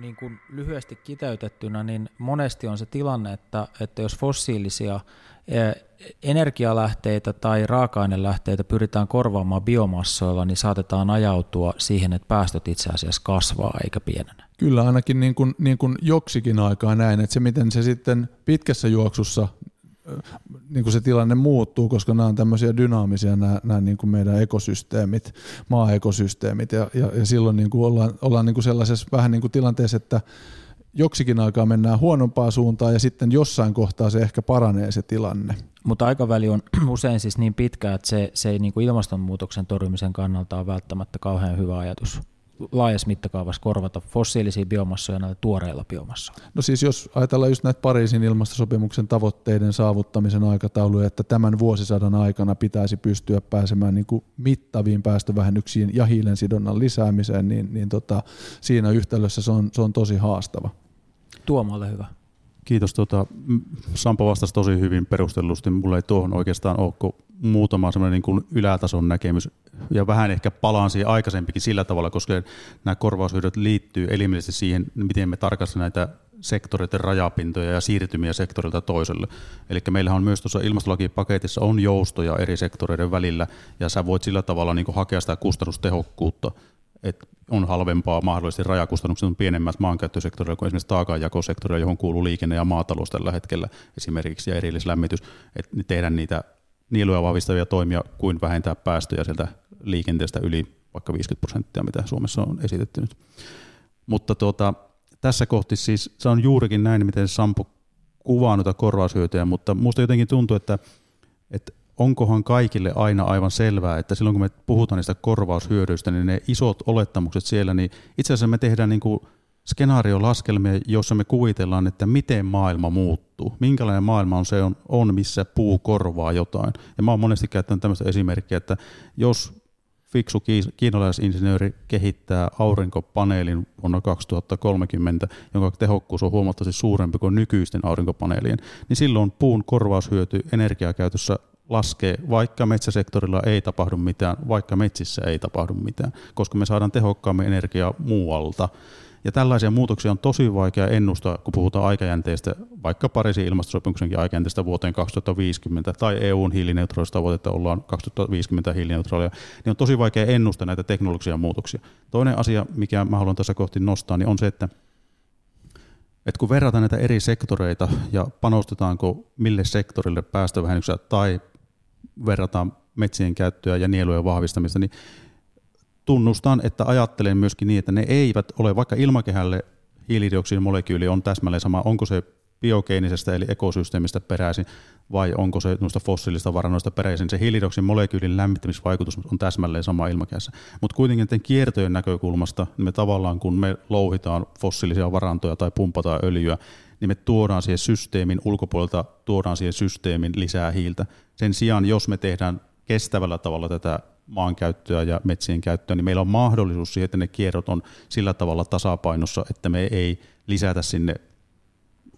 Niin kuin lyhyesti kiteytettynä, niin monesti on se tilanne, että, että jos fossiilisia eh, energialähteitä tai raaka-ainelähteitä pyritään korvaamaan biomassoilla, niin saatetaan ajautua siihen, että päästöt itse asiassa kasvaa eikä pienene. Kyllä ainakin niin kuin, niin kuin joksikin aikaa näin, että se miten se sitten pitkässä juoksussa niin kuin se tilanne muuttuu, koska nämä on tämmöisiä dynaamisia nämä, nämä niin kuin meidän ekosysteemit, maa-ekosysteemit ja, ja, ja silloin niin kuin ollaan, ollaan niin kuin sellaisessa vähän niin kuin tilanteessa, että joksikin aikaa mennään huonompaa suuntaan ja sitten jossain kohtaa se ehkä paranee se tilanne. Mutta aikaväli on usein siis niin pitkä, että se, se ei niin kuin ilmastonmuutoksen torjumisen kannalta ole välttämättä kauhean hyvä ajatus laajassa mittakaavassa korvata fossiilisia biomassoja näillä tuoreilla biomassoilla? No siis jos ajatellaan just näitä Pariisin ilmastosopimuksen tavoitteiden saavuttamisen aikatauluja, että tämän vuosisadan aikana pitäisi pystyä pääsemään niin kuin mittaviin päästövähennyksiin ja hiilen sidonnan lisäämiseen, niin, niin tota, siinä yhtälössä se on, se on tosi haastava. Tuomalle hyvä. Kiitos. Tota, Sampo vastasi tosi hyvin perustellusti. Mulla ei tuohon oikeastaan ole muutama semmoinen niin kuin ylätason näkemys. Ja vähän ehkä palaan siihen aikaisempikin sillä tavalla, koska nämä korvaushyödyt liittyy elimellisesti siihen, miten me tarkastamme näitä sektoreiden rajapintoja ja siirtymiä sektorilta toiselle. Eli meillähän on myös tuossa ilmastolakipaketissa on joustoja eri sektoreiden välillä, ja sä voit sillä tavalla niin hakea sitä kustannustehokkuutta että on halvempaa mahdollisesti rajakustannukset on pienemmät maankäyttösektorilla kuin esimerkiksi taakanjakosektorilla, johon kuuluu liikenne ja maatalous tällä hetkellä esimerkiksi ja erillislämmitys, että tehdään niitä nieluja vahvistavia toimia kuin vähentää päästöjä sieltä liikenteestä yli vaikka 50 prosenttia, mitä Suomessa on esitetty nyt. Mutta tuota, tässä kohti siis se on juurikin näin, miten Sampo kuvaa noita korvaushyötyjä, mutta minusta jotenkin tuntuu, että, että onkohan kaikille aina aivan selvää, että silloin kun me puhutaan niistä korvaushyödyistä, niin ne isot olettamukset siellä, niin itse asiassa me tehdään niin kuin skenaariolaskelmia, jossa me kuvitellaan, että miten maailma muuttuu, minkälainen maailma on se on, on missä puu korvaa jotain. Ja mä oon monesti käyttänyt tämmöistä esimerkkiä, että jos fiksu kiinalaisinsinööri kehittää aurinkopaneelin vuonna 2030, jonka tehokkuus on huomattavasti suurempi kuin nykyisten aurinkopaneelien, niin silloin puun korvaushyöty energiakäytössä laskee, vaikka metsäsektorilla ei tapahdu mitään, vaikka metsissä ei tapahdu mitään, koska me saadaan tehokkaammin energiaa muualta. Ja tällaisia muutoksia on tosi vaikea ennustaa, kun puhutaan aikajänteistä, vaikka Pariisin ilmastosopimuksenkin aikajänteistä vuoteen 2050 tai EUn hiilineutraalistavoitetta ollaan 2050 hiilineutraalia, niin on tosi vaikea ennustaa näitä teknologisia muutoksia. Toinen asia, mikä mä haluan tässä kohti nostaa, niin on se, että että kun verrataan näitä eri sektoreita ja panostetaanko mille sektorille päästövähennyksiä tai verrataan metsien käyttöä ja nielujen vahvistamista, niin tunnustan, että ajattelen myöskin niin, että ne eivät ole, vaikka ilmakehälle hiilidioksidin molekyyli on täsmälleen sama, onko se biogeenisestä eli ekosysteemistä peräisin vai onko se noista fossiilista varannoista peräisin. Se hiilidioksidin molekyylin lämmittämisvaikutus on täsmälleen sama ilmakehässä. Mutta kuitenkin kiertojen näkökulmasta me tavallaan kun me louhitaan fossiilisia varantoja tai pumpataan öljyä, niin me tuodaan siihen systeemin ulkopuolelta, tuodaan siihen systeemin lisää hiiltä. Sen sijaan, jos me tehdään kestävällä tavalla tätä maankäyttöä ja metsien käyttöä, niin meillä on mahdollisuus siihen, että ne kierrot on sillä tavalla tasapainossa, että me ei lisätä sinne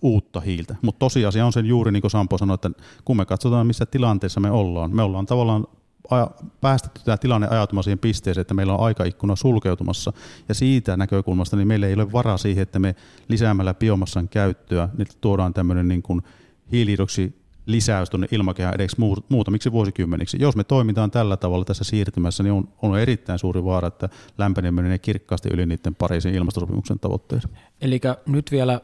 uutta hiiltä. Mutta tosiasia on sen juuri niin kuin Sampo sanoi, että kun me katsotaan, missä tilanteessa me ollaan, me ollaan tavallaan päästetty tämä tilanne ajatumaan siihen pisteeseen, että meillä on aikaikkuna sulkeutumassa. Ja siitä näkökulmasta niin meillä ei ole varaa siihen, että me lisäämällä biomassan käyttöä, niin tuodaan tämmöinen niin kuin hiilidoksi lisäys tuonne ilmakehään edes muutamiksi vuosikymmeniksi. Jos me toimitaan tällä tavalla tässä siirtymässä, niin on, on erittäin suuri vaara, että lämpeneminen menee kirkkaasti yli niiden Pariisin ilmastosopimuksen tavoitteiden. Eli nyt vielä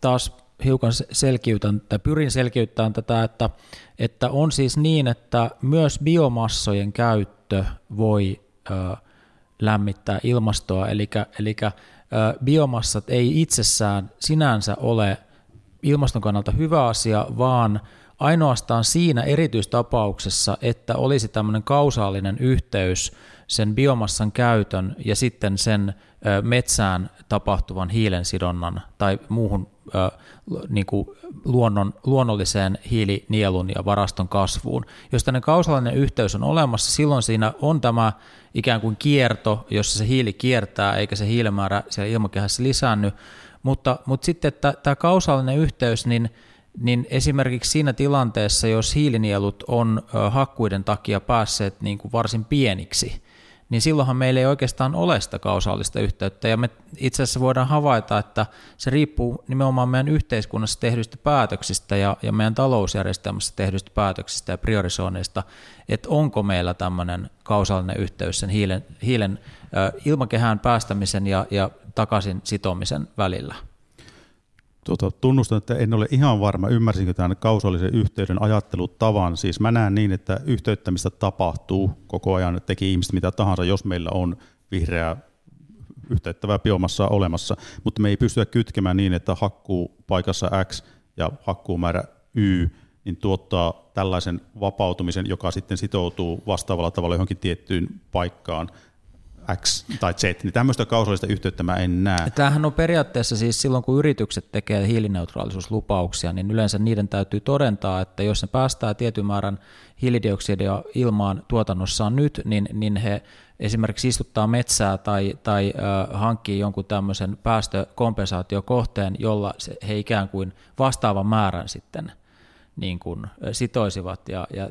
taas hiukan selkiytän tai pyrin selkiyttämään tätä, että, että on siis niin, että myös biomassojen käyttö voi ö, lämmittää ilmastoa, eli, eli ö, biomassat ei itsessään sinänsä ole ilmaston kannalta hyvä asia, vaan ainoastaan siinä erityistapauksessa, että olisi tämmöinen kausaalinen yhteys sen biomassan käytön ja sitten sen metsään tapahtuvan hiilensidonnan tai muuhun niin kuin luonnon, luonnolliseen hiilinielun ja varaston kasvuun. Jos tämmöinen kausaalinen yhteys on olemassa, silloin siinä on tämä ikään kuin kierto, jossa se hiili kiertää eikä se hiilimäärä siellä ilmakehässä lisäänny, mutta, mutta sitten tämä kausaalinen yhteys, niin, niin esimerkiksi siinä tilanteessa, jos hiilinielut on hakkuiden takia päässeet niin kuin varsin pieniksi, niin silloinhan meillä ei oikeastaan ole sitä kausaalista yhteyttä. Ja me itse asiassa voidaan havaita, että se riippuu nimenomaan meidän yhteiskunnassa tehdyistä päätöksistä ja, ja meidän talousjärjestelmässä tehdyistä päätöksistä ja priorisoinneista, että onko meillä tämmöinen kausaalinen yhteys sen hiilen, hiilen ilmakehään päästämisen ja, ja takaisin sitomisen välillä. Tuota, tunnustan, että en ole ihan varma, ymmärsinkö tämän kausaalisen yhteyden ajattelutavan. Siis mä näen niin, että yhteyttämistä tapahtuu koko ajan, teki ihmiset mitä tahansa, jos meillä on vihreää yhteyttävää biomassaa olemassa, mutta me ei pystytä kytkemään niin, että hakkuu paikassa X ja hakkuumäärä Y niin tuottaa tällaisen vapautumisen, joka sitten sitoutuu vastaavalla tavalla johonkin tiettyyn paikkaan X tai Z, niin tämmöistä kausallista yhteyttä mä en näe. Tämähän on periaatteessa siis silloin, kun yritykset tekee hiilineutraalisuuslupauksia, niin yleensä niiden täytyy todentaa, että jos ne päästää tietyn määrän hiilidioksidia ilmaan tuotannossaan nyt, niin, niin he esimerkiksi istuttaa metsää tai, tai äh, hankkii jonkun tämmöisen päästökompensaatiokohteen, jolla se, he ikään kuin vastaavan määrän sitten niin kuin sitoisivat. Ja, ja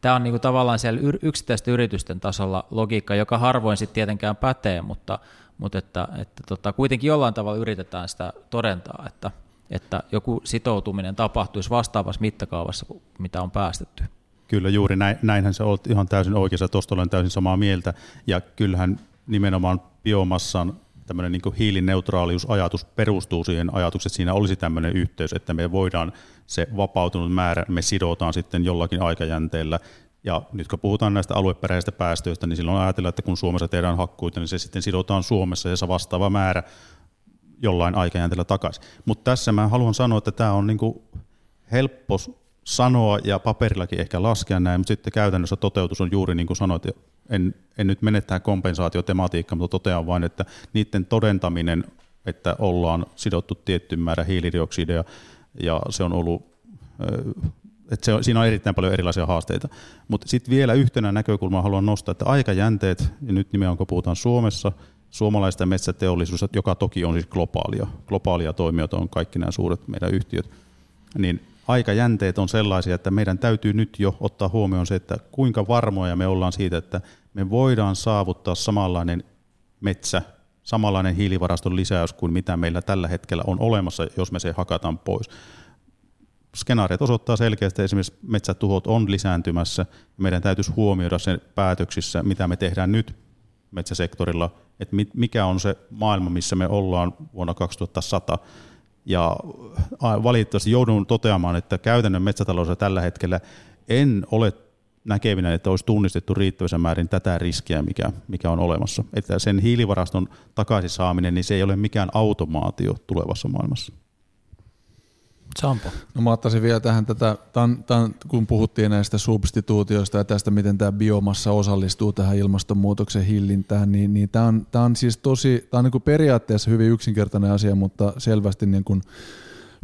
tämä on niin kuin tavallaan siellä yksittäisten yritysten tasolla logiikka, joka harvoin sitten tietenkään pätee, mutta, mutta että, että tota, kuitenkin jollain tavalla yritetään sitä todentaa, että, että joku sitoutuminen tapahtuisi vastaavassa mittakaavassa mitä on päästetty. Kyllä juuri näin, näinhän se olet ihan täysin oikeassa, tuosta olen täysin samaa mieltä, ja kyllähän nimenomaan biomassan tämmöinen niin hiilineutraaliusajatus perustuu siihen ajatukseen, että siinä olisi tämmöinen yhteys, että me voidaan se vapautunut määrä, me sidotaan sitten jollakin aikajänteellä. Ja nyt kun puhutaan näistä alueperäisistä päästöistä, niin silloin ajatellaan, että kun Suomessa tehdään hakkuita, niin se sitten sidotaan Suomessa ja se vastaava määrä jollain aikajänteellä takaisin. Mutta tässä mä haluan sanoa, että tämä on niin helppo sanoa ja paperillakin ehkä laskea näin, mutta sitten käytännössä toteutus on juuri niin kuin sanoit, en, en nyt mene tähän kompensaatiotematiikkaan, mutta totean vain, että niiden todentaminen, että ollaan sidottu tietty määrä hiilidioksidia ja se on ollut, että se, siinä on erittäin paljon erilaisia haasteita. Mutta sitten vielä yhtenä näkökulmaa haluan nostaa, että aikajänteet, ja nyt nimenomaan kun puhutaan Suomessa, suomalaista metsäteollisuus, joka toki on siis globaalia, globaalia toimijoita on kaikki nämä suuret meidän yhtiöt, niin aikajänteet on sellaisia, että meidän täytyy nyt jo ottaa huomioon se, että kuinka varmoja me ollaan siitä, että me voidaan saavuttaa samanlainen metsä, samanlainen hiilivaraston lisäys kuin mitä meillä tällä hetkellä on olemassa, jos me se hakataan pois. Skenaariot osoittaa selkeästi, että esimerkiksi metsätuhot on lisääntymässä. Meidän täytyisi huomioida sen päätöksissä, mitä me tehdään nyt metsäsektorilla, että mikä on se maailma, missä me ollaan vuonna 2100 ja valitettavasti joudun toteamaan, että käytännön metsätaloudessa tällä hetkellä en ole näkevinä, että olisi tunnistettu riittävässä määrin tätä riskiä, mikä, mikä on olemassa. Että sen hiilivaraston takaisin saaminen, niin se ei ole mikään automaatio tulevassa maailmassa. Sampo. No mä ottaisin vielä tähän tätä, tämän, tämän, kun puhuttiin näistä substituutioista ja tästä, miten tämä biomassa osallistuu tähän ilmastonmuutoksen hillintään, niin, niin tämä, on, tämä on siis tosi, tämä on niin kuin periaatteessa hyvin yksinkertainen asia, mutta selvästi niin kuin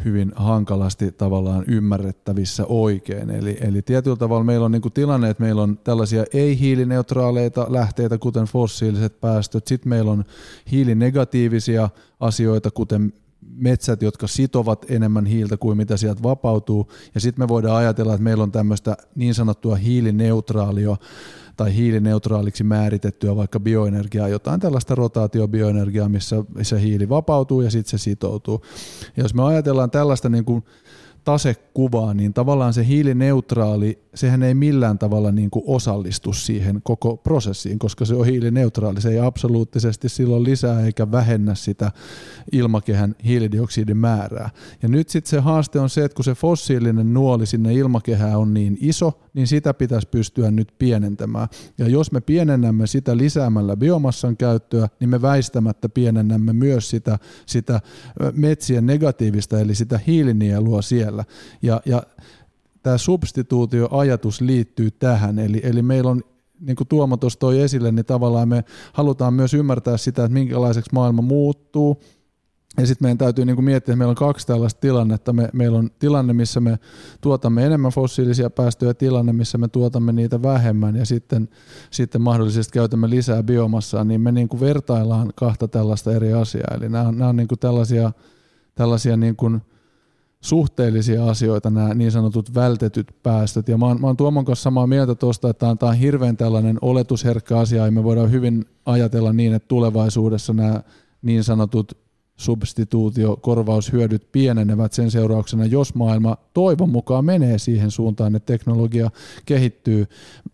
hyvin hankalasti tavallaan ymmärrettävissä oikein. Eli, eli tietyllä tavalla meillä on niin kuin tilanne, että meillä on tällaisia ei-hiilineutraaleita lähteitä, kuten fossiiliset päästöt, sitten meillä on hiilinegatiivisia asioita, kuten metsät, jotka sitovat enemmän hiiltä kuin mitä sieltä vapautuu, ja sitten me voidaan ajatella, että meillä on tämmöistä niin sanottua hiilineutraalia tai hiilineutraaliksi määritettyä vaikka bioenergiaa, jotain tällaista rotaatiobioenergiaa, missä se hiili vapautuu ja sitten se sitoutuu. Ja jos me ajatellaan tällaista niin kuin tasekuvaa, niin tavallaan se hiilineutraali sehän ei millään tavalla niin kuin osallistu siihen koko prosessiin, koska se on hiilineutraali. Se ei absoluuttisesti silloin lisää eikä vähennä sitä ilmakehän hiilidioksidin määrää. Ja nyt sitten se haaste on se, että kun se fossiilinen nuoli sinne ilmakehään on niin iso, niin sitä pitäisi pystyä nyt pienentämään. Ja jos me pienennämme sitä lisäämällä biomassan käyttöä, niin me väistämättä pienennämme myös sitä, sitä metsien negatiivista, eli sitä hiilinielua siellä. Ja, ja tämä substituutioajatus liittyy tähän, eli, eli meillä on niin kuin Tuomo tuossa toi esille, niin tavallaan me halutaan myös ymmärtää sitä, että minkälaiseksi maailma muuttuu, ja sitten meidän täytyy niin kuin miettiä, että meillä on kaksi tällaista tilannetta. Me, meillä on tilanne, missä me tuotamme enemmän fossiilisia päästöjä, tilanne, missä me tuotamme niitä vähemmän, ja sitten, sitten mahdollisesti käytämme lisää biomassaa, niin me niin kuin vertaillaan kahta tällaista eri asiaa. Eli nämä on, nämä on niin kuin tällaisia, tällaisia niin kuin – suhteellisia asioita nämä niin sanotut vältetyt päästöt. Ja mä oon, mä oon Tuomon kanssa samaa mieltä tuosta, että tämä on hirveän tällainen oletusherkkä asia ja me voidaan hyvin ajatella niin, että tulevaisuudessa nämä niin sanotut substituutio, korvaushyödyt pienenevät sen seurauksena, jos maailma toivon mukaan menee siihen suuntaan, että teknologia kehittyy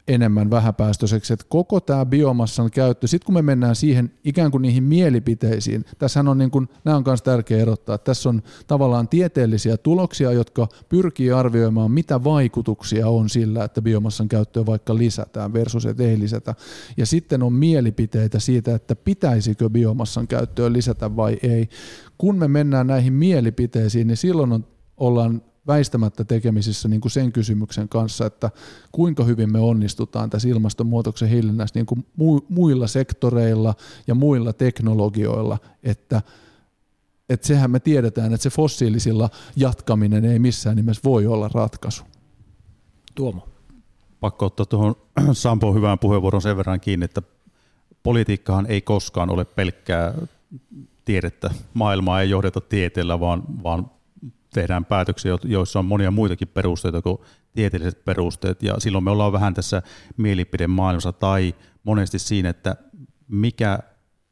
enemmän vähäpäästöiseksi. Että koko tämä biomassan käyttö, sitten kun me mennään siihen ikään kuin niihin mielipiteisiin, tässä on niin kuin, nämä on myös tärkeä erottaa, että tässä on tavallaan tieteellisiä tuloksia, jotka pyrkii arvioimaan, mitä vaikutuksia on sillä, että biomassan käyttöä vaikka lisätään versus että ei lisätä. Ja sitten on mielipiteitä siitä, että pitäisikö biomassan käyttöä lisätä vai ei kun me mennään näihin mielipiteisiin, niin silloin on, ollaan väistämättä tekemisissä niin kuin sen kysymyksen kanssa, että kuinka hyvin me onnistutaan tässä ilmastonmuutoksen hillinnässä niin kuin muilla sektoreilla ja muilla teknologioilla, että että sehän me tiedetään, että se fossiilisilla jatkaminen ei missään nimessä voi olla ratkaisu. Tuomo. Pakko ottaa tuohon Sampo hyvään puheenvuoron sen verran kiinni, että politiikkahan ei koskaan ole pelkkää tiedettä. Maailmaa ei johdeta tieteellä, vaan, vaan tehdään päätöksiä, joissa on monia muitakin perusteita kuin tieteelliset perusteet. Ja silloin me ollaan vähän tässä mielipidemaailmassa tai monesti siinä, että mikä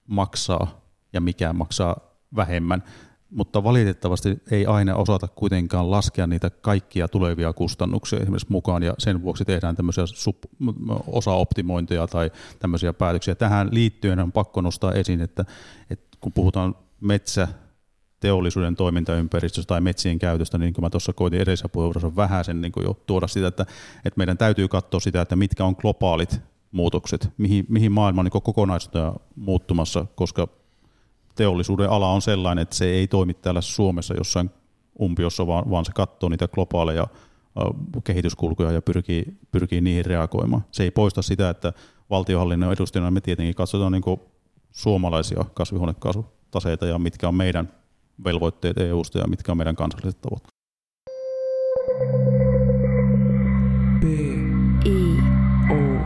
maksaa ja mikä maksaa vähemmän. Mutta valitettavasti ei aina osata kuitenkaan laskea niitä kaikkia tulevia kustannuksia esimerkiksi mukaan, ja sen vuoksi tehdään tämmöisiä sub- osaoptimointeja tai tämmöisiä päätöksiä. Tähän liittyen on pakko nostaa esiin, että, että kun puhutaan metsä teollisuuden toimintaympäristöstä tai metsien käytöstä, niin kuin mä tuossa koitin edellisessä puheenvuorossa vähän sen niin jo tuoda sitä, että, että meidän täytyy katsoa sitä, että mitkä on globaalit muutokset, mihin, mihin maailma on niin kokonaisuutta muuttumassa, koska teollisuuden ala on sellainen, että se ei toimi täällä Suomessa jossain umpiossa, vaan, vaan se katsoo niitä globaaleja kehityskulkuja ja pyrkii, pyrkii niihin reagoimaan. Se ei poista sitä, että valtiohallinnon edustajana me tietenkin katsotaan niin suomalaisia kasvihuonekaasutaseita ja mitkä on meidän velvoitteet EU-sta ja mitkä on meidän kansalliset tavoitteet. B. I. O.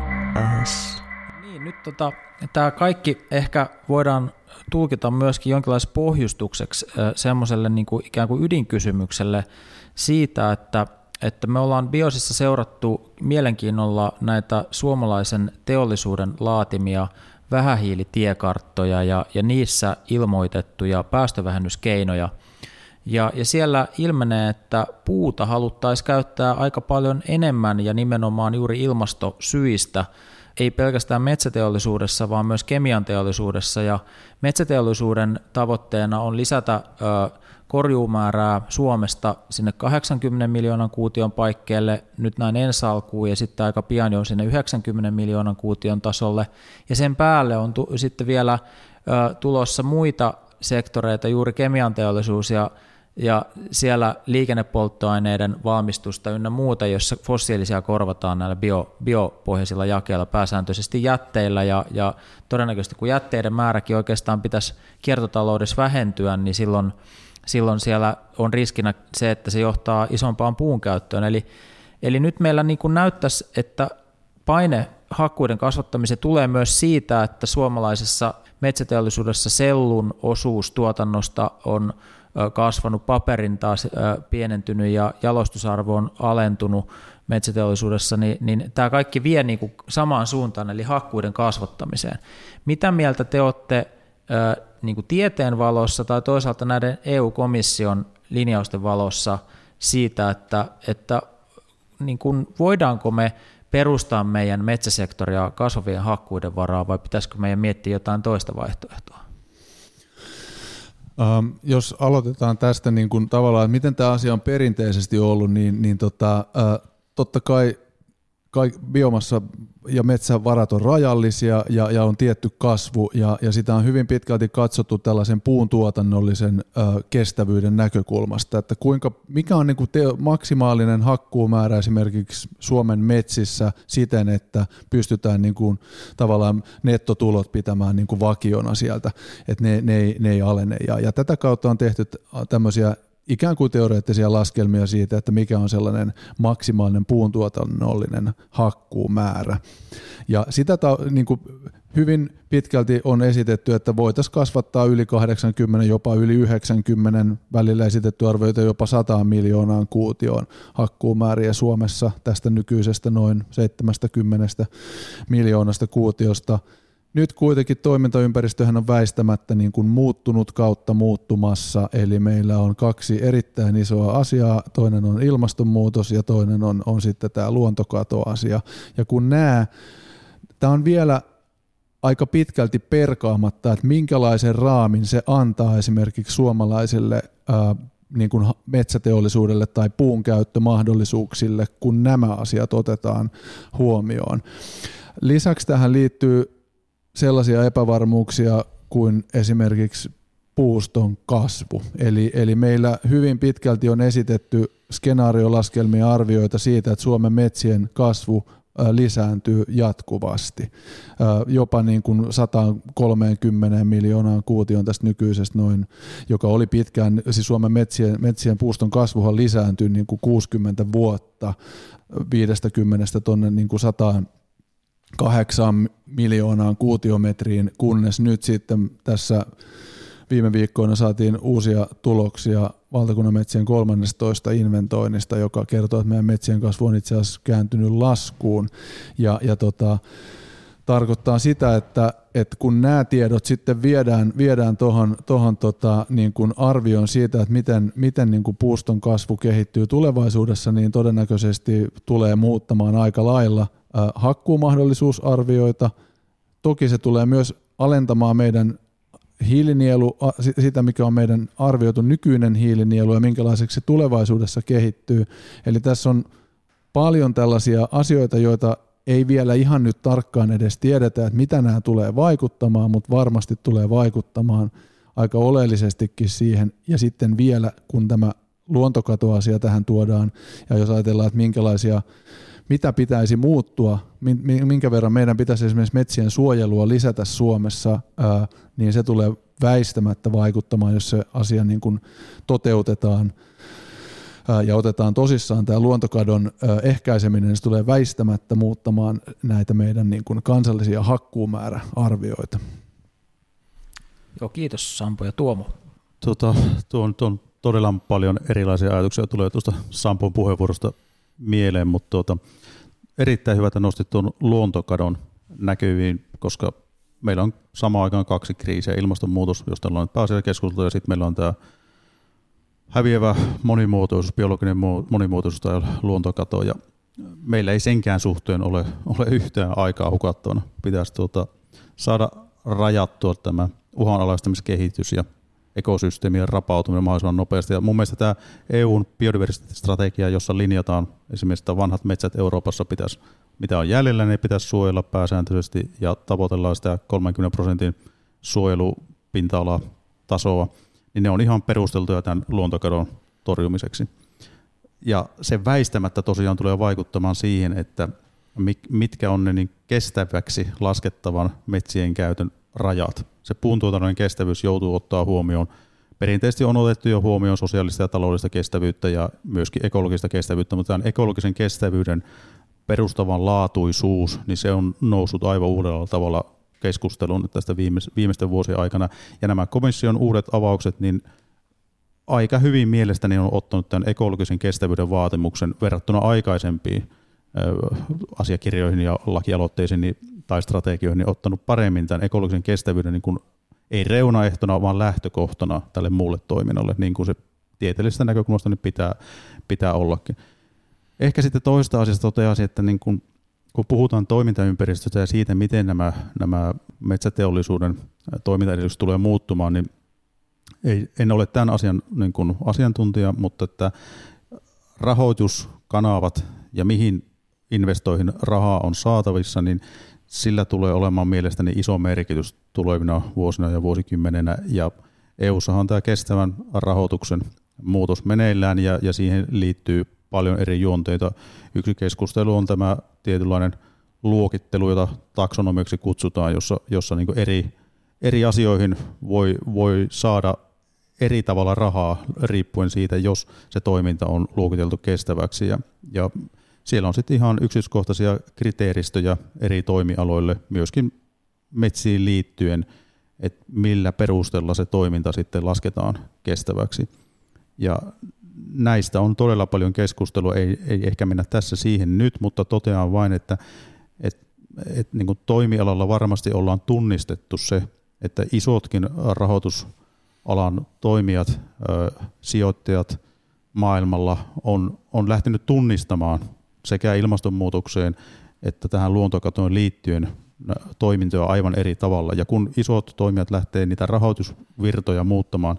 S. Niin, nyt tota, tämä kaikki ehkä voidaan tulkita myöskin jonkinlaiseksi pohjustukseksi semmoiselle niin kuin ikään kuin ydinkysymykselle siitä, että, että me ollaan Biosissa seurattu mielenkiinnolla näitä suomalaisen teollisuuden laatimia vähähiilitiekarttoja ja, ja niissä ilmoitettuja päästövähennyskeinoja. Ja, ja siellä ilmenee, että puuta haluttaisiin käyttää aika paljon enemmän ja nimenomaan juuri ilmastosyistä, ei pelkästään metsäteollisuudessa, vaan myös kemian teollisuudessa. Ja metsäteollisuuden tavoitteena on lisätä ö, korjuumäärää Suomesta sinne 80 miljoonan kuution paikkeelle nyt näin ensi alkuun ja sitten aika pian jo sinne 90 miljoonan kuution tasolle. Ja sen päälle on tu- sitten vielä ö, tulossa muita sektoreita, juuri kemian teollisuus ja ja siellä liikennepolttoaineiden valmistusta ynnä muuta, jossa fossiilisia korvataan näillä bio, biopohjaisilla jakeilla pääsääntöisesti jätteillä ja, ja todennäköisesti kun jätteiden määräkin oikeastaan pitäisi kiertotaloudessa vähentyä, niin silloin silloin siellä on riskinä se, että se johtaa isompaan puun käyttöön. Eli, eli nyt meillä niin kuin näyttäisi, että paine hakkuiden kasvattamiseen tulee myös siitä, että suomalaisessa metsäteollisuudessa sellun osuus tuotannosta on kasvanut, paperin taas pienentynyt ja jalostusarvo on alentunut metsäteollisuudessa, niin, niin tämä kaikki vie niin kuin samaan suuntaan, eli hakkuiden kasvattamiseen. Mitä mieltä te olette niin kuin tieteen valossa tai toisaalta näiden EU-komission linjausten valossa siitä, että, että niin kuin, voidaanko me perustaa meidän metsäsektoria kasvavien hakkuiden varaa vai pitäisikö meidän miettiä jotain toista vaihtoehtoa? Um, jos aloitetaan tästä niin kuin tavallaan, että miten tämä asia on perinteisesti ollut, niin, niin tota, uh, totta kai kaik, biomassa ja metsävarat on rajallisia ja, ja on tietty kasvu ja, ja sitä on hyvin pitkälti katsottu tällaisen puun tuotannollisen ö, kestävyyden näkökulmasta, että kuinka, mikä on niin kuin teo, maksimaalinen hakkuumäärä esimerkiksi Suomen metsissä siten, että pystytään niin kuin, tavallaan nettotulot pitämään niin kuin vakiona sieltä, että ne, ne, ne ei alene? Ja, ja tätä kautta on tehty tämmöisiä ikään kuin teoreettisia laskelmia siitä, että mikä on sellainen maksimaalinen puuntuotannollinen hakkuumäärä. Ja sitä ta, niin kuin hyvin pitkälti on esitetty, että voitaisiin kasvattaa yli 80, jopa yli 90, välillä esitetty arvioita jopa 100 miljoonaan kuutioon hakkuumääriä Suomessa tästä nykyisestä noin 70 miljoonasta kuutiosta – nyt kuitenkin toimintaympäristöhän on väistämättä niin kuin muuttunut kautta muuttumassa, eli meillä on kaksi erittäin isoa asiaa, toinen on ilmastonmuutos ja toinen on, on sitten tämä luontokatoasia. Ja kun nämä, tämä on vielä aika pitkälti perkaamatta, että minkälaisen raamin se antaa esimerkiksi suomalaiselle ää, niin kuin metsäteollisuudelle tai puun käyttömahdollisuuksille, kun nämä asiat otetaan huomioon. Lisäksi tähän liittyy sellaisia epävarmuuksia kuin esimerkiksi puuston kasvu. Eli, eli meillä hyvin pitkälti on esitetty skenaariolaskelmia arvioita siitä, että Suomen metsien kasvu lisääntyy jatkuvasti. Jopa niin kuin 130 miljoonaan kuution tästä nykyisestä noin, joka oli pitkään, siis Suomen metsien, metsien puuston kasvuhan lisääntyi niin kuin 60 vuotta 50 tuonne niin kuin 100 kahdeksaan miljoonaan kuutiometriin, kunnes nyt sitten tässä viime viikkoina saatiin uusia tuloksia valtakunnan metsien 13 inventoinnista, joka kertoo, että meidän metsien kasvu on itse asiassa kääntynyt laskuun. Ja, ja tota, tarkoittaa sitä, että, että kun nämä tiedot sitten viedään, viedään tuohon tohon tota, niin kuin arvioon siitä, että miten, miten niin kuin puuston kasvu kehittyy tulevaisuudessa, niin todennäköisesti tulee muuttamaan aika lailla hakkuumahdollisuusarvioita. Toki se tulee myös alentamaan meidän hiilinielu, sitä mikä on meidän arvioitu nykyinen hiilinielu ja minkälaiseksi se tulevaisuudessa kehittyy. Eli tässä on paljon tällaisia asioita, joita ei vielä ihan nyt tarkkaan edes tiedetä, että mitä nämä tulee vaikuttamaan, mutta varmasti tulee vaikuttamaan aika oleellisestikin siihen. Ja sitten vielä, kun tämä luontokatoasia tähän tuodaan, ja jos ajatellaan, että minkälaisia mitä pitäisi muuttua, minkä verran meidän pitäisi esimerkiksi metsien suojelua lisätä Suomessa, niin se tulee väistämättä vaikuttamaan, jos se asia niin kuin toteutetaan ja otetaan tosissaan tämä luontokadon ehkäiseminen, niin se tulee väistämättä muuttamaan näitä meidän niin kuin kansallisia hakkuumääräarvioita. Joo, kiitos Sampo ja Tuomo. Tuota, tuon, tuon todella paljon erilaisia ajatuksia tulee tuosta Sampon puheenvuorosta mieleen, mutta tuota, erittäin hyvä, että nostit tuon luontokadon näkyviin, koska meillä on samaan aikaan kaksi kriisiä, ilmastonmuutos, josta ollaan nyt keskustelua, ja sitten meillä on tämä häviävä monimuotoisuus, biologinen monimuotoisuus tai luontokato, ja meillä ei senkään suhteen ole, ole yhtään aikaa hukattavana. Pitäisi tuota, saada rajattua tämä uhanalaistamiskehitys ja ekosysteemien rapautuminen mahdollisimman nopeasti. Ja mun mielestä tämä EUn biodiversiteettistrategia, jossa linjataan esimerkiksi, että vanhat metsät Euroopassa pitäisi, mitä on jäljellä, ne pitäisi suojella pääsääntöisesti ja tavoitellaan sitä 30 prosentin suojelupinta-alatasoa, niin ne on ihan perusteltuja tämän luontokadon torjumiseksi. Ja se väistämättä tosiaan tulee vaikuttamaan siihen, että mitkä on ne niin kestäväksi laskettavan metsien käytön rajat. Se puuntuotannon kestävyys joutuu ottaa huomioon. Perinteisesti on otettu jo huomioon sosiaalista ja taloudellista kestävyyttä ja myöskin ekologista kestävyyttä, mutta tämän ekologisen kestävyyden perustavan laatuisuus, niin se on noussut aivan uudella tavalla keskusteluun tästä viimeisten vuosien aikana. Ja nämä komission uudet avaukset, niin aika hyvin mielestäni on ottanut tämän ekologisen kestävyyden vaatimuksen verrattuna aikaisempiin asiakirjoihin ja lakialoitteisiin niin, tai strategioihin, niin ottanut paremmin tämän ekologisen kestävyyden niin kuin, ei reunaehtona, vaan lähtökohtana tälle muulle toiminnalle, niin kuin se tieteellisestä näkökulmasta niin pitää, pitää ollakin. Ehkä sitten toista asiasta toteaisin, että niin kun, kun puhutaan toimintaympäristöstä ja siitä, miten nämä, nämä metsäteollisuuden toimintaedellytykset tulee muuttumaan, niin ei, en ole tämän asian niin kuin asiantuntija, mutta että rahoituskanavat ja mihin investoihin rahaa on saatavissa, niin sillä tulee olemaan mielestäni iso merkitys tulevina vuosina ja vuosikymmenenä. Ja EU-sahan on tämä kestävän rahoituksen muutos meneillään ja, ja siihen liittyy paljon eri juonteita. Yksi keskustelu on tämä tietynlainen luokittelu, jota taksonomiksi kutsutaan, jossa, jossa niin eri, eri asioihin voi, voi saada eri tavalla rahaa riippuen siitä, jos se toiminta on luokiteltu kestäväksi. Ja, ja siellä on sitten ihan yksityiskohtaisia kriteeristöjä eri toimialoille, myöskin metsiin liittyen, että millä perusteella se toiminta sitten lasketaan kestäväksi. Ja näistä on todella paljon keskustelua, ei, ei ehkä mennä tässä siihen nyt, mutta totean vain, että, että, että niin kuin toimialalla varmasti ollaan tunnistettu se, että isotkin rahoitusalan toimijat, sijoittajat maailmalla on, on lähtenyt tunnistamaan sekä ilmastonmuutokseen että tähän luontokatoon liittyen toimintoja aivan eri tavalla. Ja kun isot toimijat lähtee niitä rahoitusvirtoja muuttamaan,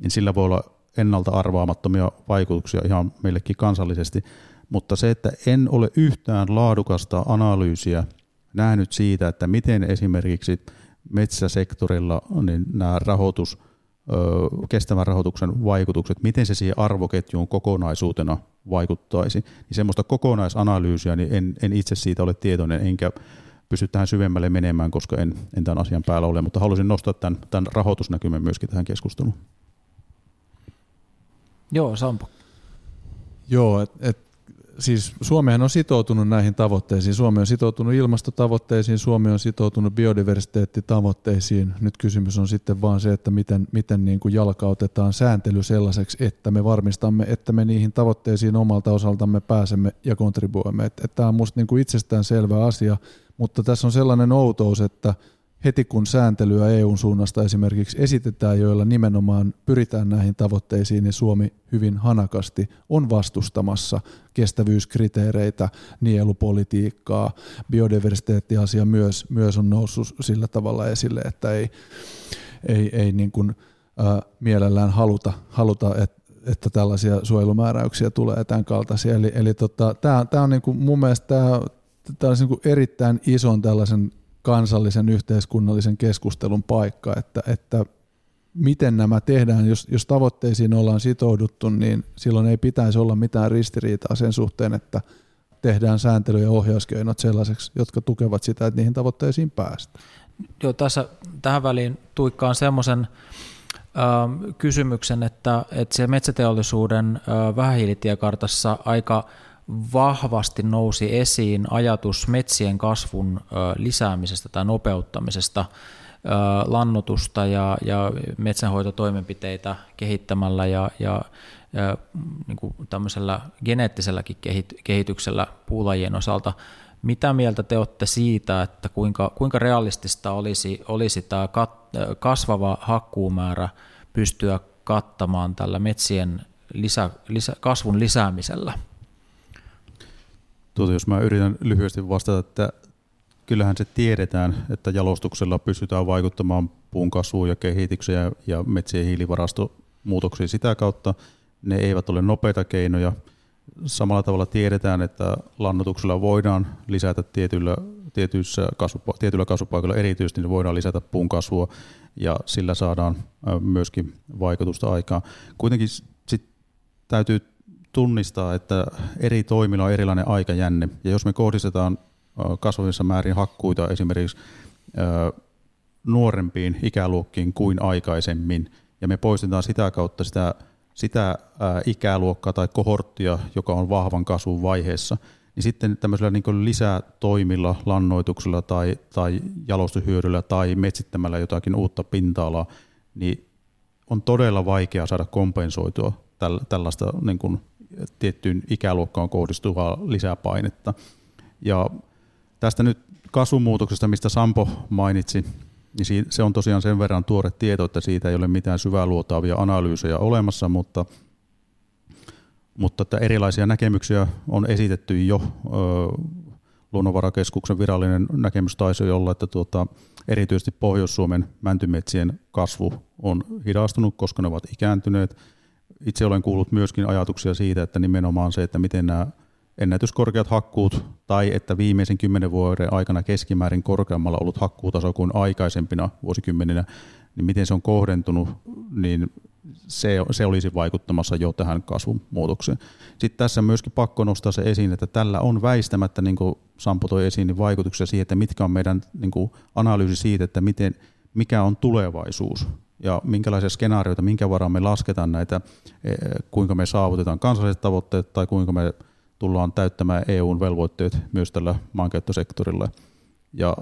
niin sillä voi olla ennalta arvaamattomia vaikutuksia ihan meillekin kansallisesti. Mutta se, että en ole yhtään laadukasta analyysiä nähnyt siitä, että miten esimerkiksi metsäsektorilla niin nämä rahoitus, kestävän rahoituksen vaikutukset, miten se siihen arvoketjuun kokonaisuutena vaikuttaisi, niin semmoista kokonaisanalyysiä niin en, en itse siitä ole tietoinen, enkä pysty tähän syvemmälle menemään, koska en, en tämän asian päällä ole, mutta halusin nostaa tämän, tämän rahoitusnäkymän myöskin tähän keskusteluun. Joo, Sampo. Joo, et, et, siis Suomihan on sitoutunut näihin tavoitteisiin. Suomi on sitoutunut ilmastotavoitteisiin, Suomi on sitoutunut biodiversiteettitavoitteisiin. Nyt kysymys on sitten vaan se, että miten, miten niin kuin jalkautetaan sääntely sellaiseksi, että me varmistamme, että me niihin tavoitteisiin omalta osaltamme pääsemme ja kontribuoimme. Tämä on minusta niin itsestään selvä asia, mutta tässä on sellainen outous, että – heti kun sääntelyä EUn suunnasta esimerkiksi esitetään, joilla nimenomaan pyritään näihin tavoitteisiin, niin Suomi hyvin hanakasti on vastustamassa kestävyyskriteereitä, nielupolitiikkaa, biodiversiteettiasia myös, myös on noussut sillä tavalla esille, että ei, ei, ei niin kuin, ä, mielellään haluta, haluta että että tällaisia suojelumääräyksiä tulee tämän kaltaisia. Eli, eli tota, tämä on niin kuin mun mielestä tämä, tämä on niin kuin erittäin ison tällaisen kansallisen yhteiskunnallisen keskustelun paikka, että, että miten nämä tehdään, jos, jos tavoitteisiin ollaan sitouduttu, niin silloin ei pitäisi olla mitään ristiriitaa sen suhteen, että tehdään sääntely- ja ohjauskeinot sellaiseksi, jotka tukevat sitä, että niihin tavoitteisiin päästään. Joo, tässä tähän väliin tuikkaan semmoisen kysymyksen, että, että siellä metsäteollisuuden äh, vähähiilitiekartassa aika vahvasti nousi esiin ajatus metsien kasvun lisäämisestä tai nopeuttamisesta lannotusta ja, ja metsänhoitotoimenpiteitä kehittämällä ja, ja, ja niin kuin tämmöisellä geneettiselläkin kehityksellä puulajien osalta. Mitä mieltä te olette siitä, että kuinka, kuinka realistista olisi, olisi tämä kat, kasvava hakkuumäärä pystyä kattamaan tällä metsien lisä, lisä, kasvun lisäämisellä? Tuota, jos mä yritän lyhyesti vastata, että kyllähän se tiedetään, että jalostuksella pystytään vaikuttamaan puun kasvuun ja kehitykseen ja metsien hiilivarastomuutoksiin sitä kautta. Ne eivät ole nopeita keinoja. Samalla tavalla tiedetään, että lannotuksella voidaan lisätä tietyillä, tietyissä kasvupa- tietyillä kasvupaikoilla erityisesti, niin voidaan lisätä puun kasvua ja sillä saadaan myöskin vaikutusta aikaan. Kuitenkin sit täytyy tunnistaa, että eri toimilla on erilainen aikajänne. Ja jos me kohdistetaan kasvavissa määrin hakkuita esimerkiksi nuorempiin ikäluokkiin kuin aikaisemmin, ja me poistetaan sitä kautta sitä, sitä ikäluokkaa tai kohorttia, joka on vahvan kasvun vaiheessa, niin sitten tämmöisellä niin lisätoimilla, lannoituksella tai, tai jalostuhyödyllä tai metsittämällä jotakin uutta pinta-alaa, niin on todella vaikea saada kompensoitua tällaista niin kuin tiettyyn ikäluokkaan kohdistuvaa lisäpainetta. Ja tästä nyt kasvumuutoksesta, mistä Sampo mainitsi, niin se on tosiaan sen verran tuore tieto, että siitä ei ole mitään syvää luotaavia analyysejä olemassa, mutta mutta että erilaisia näkemyksiä on esitetty jo. Luonnonvarakeskuksen virallinen näkemys taisi olla, että tuota, erityisesti Pohjois-Suomen mäntymetsien kasvu on hidastunut, koska ne ovat ikääntyneet. Itse olen kuullut myöskin ajatuksia siitä, että nimenomaan se, että miten nämä ennätyskorkeat hakkuut tai että viimeisen kymmenen vuoden aikana keskimäärin korkeammalla ollut hakkuutaso kuin aikaisempina vuosikymmeninä, niin miten se on kohdentunut, niin se, se olisi vaikuttamassa jo tähän kasvumuutokseen. Sitten tässä myöskin pakko nostaa se esiin, että tällä on väistämättä, niin kuin Sampo toi esiin, niin vaikutuksia siihen, että mitkä on meidän niin kuin analyysi siitä, että miten, mikä on tulevaisuus ja minkälaisia skenaarioita, minkä varaan me lasketaan näitä, e, kuinka me saavutetaan kansalliset tavoitteet tai kuinka me tullaan täyttämään EUn velvoitteet myös tällä maankäyttösektorilla. Ja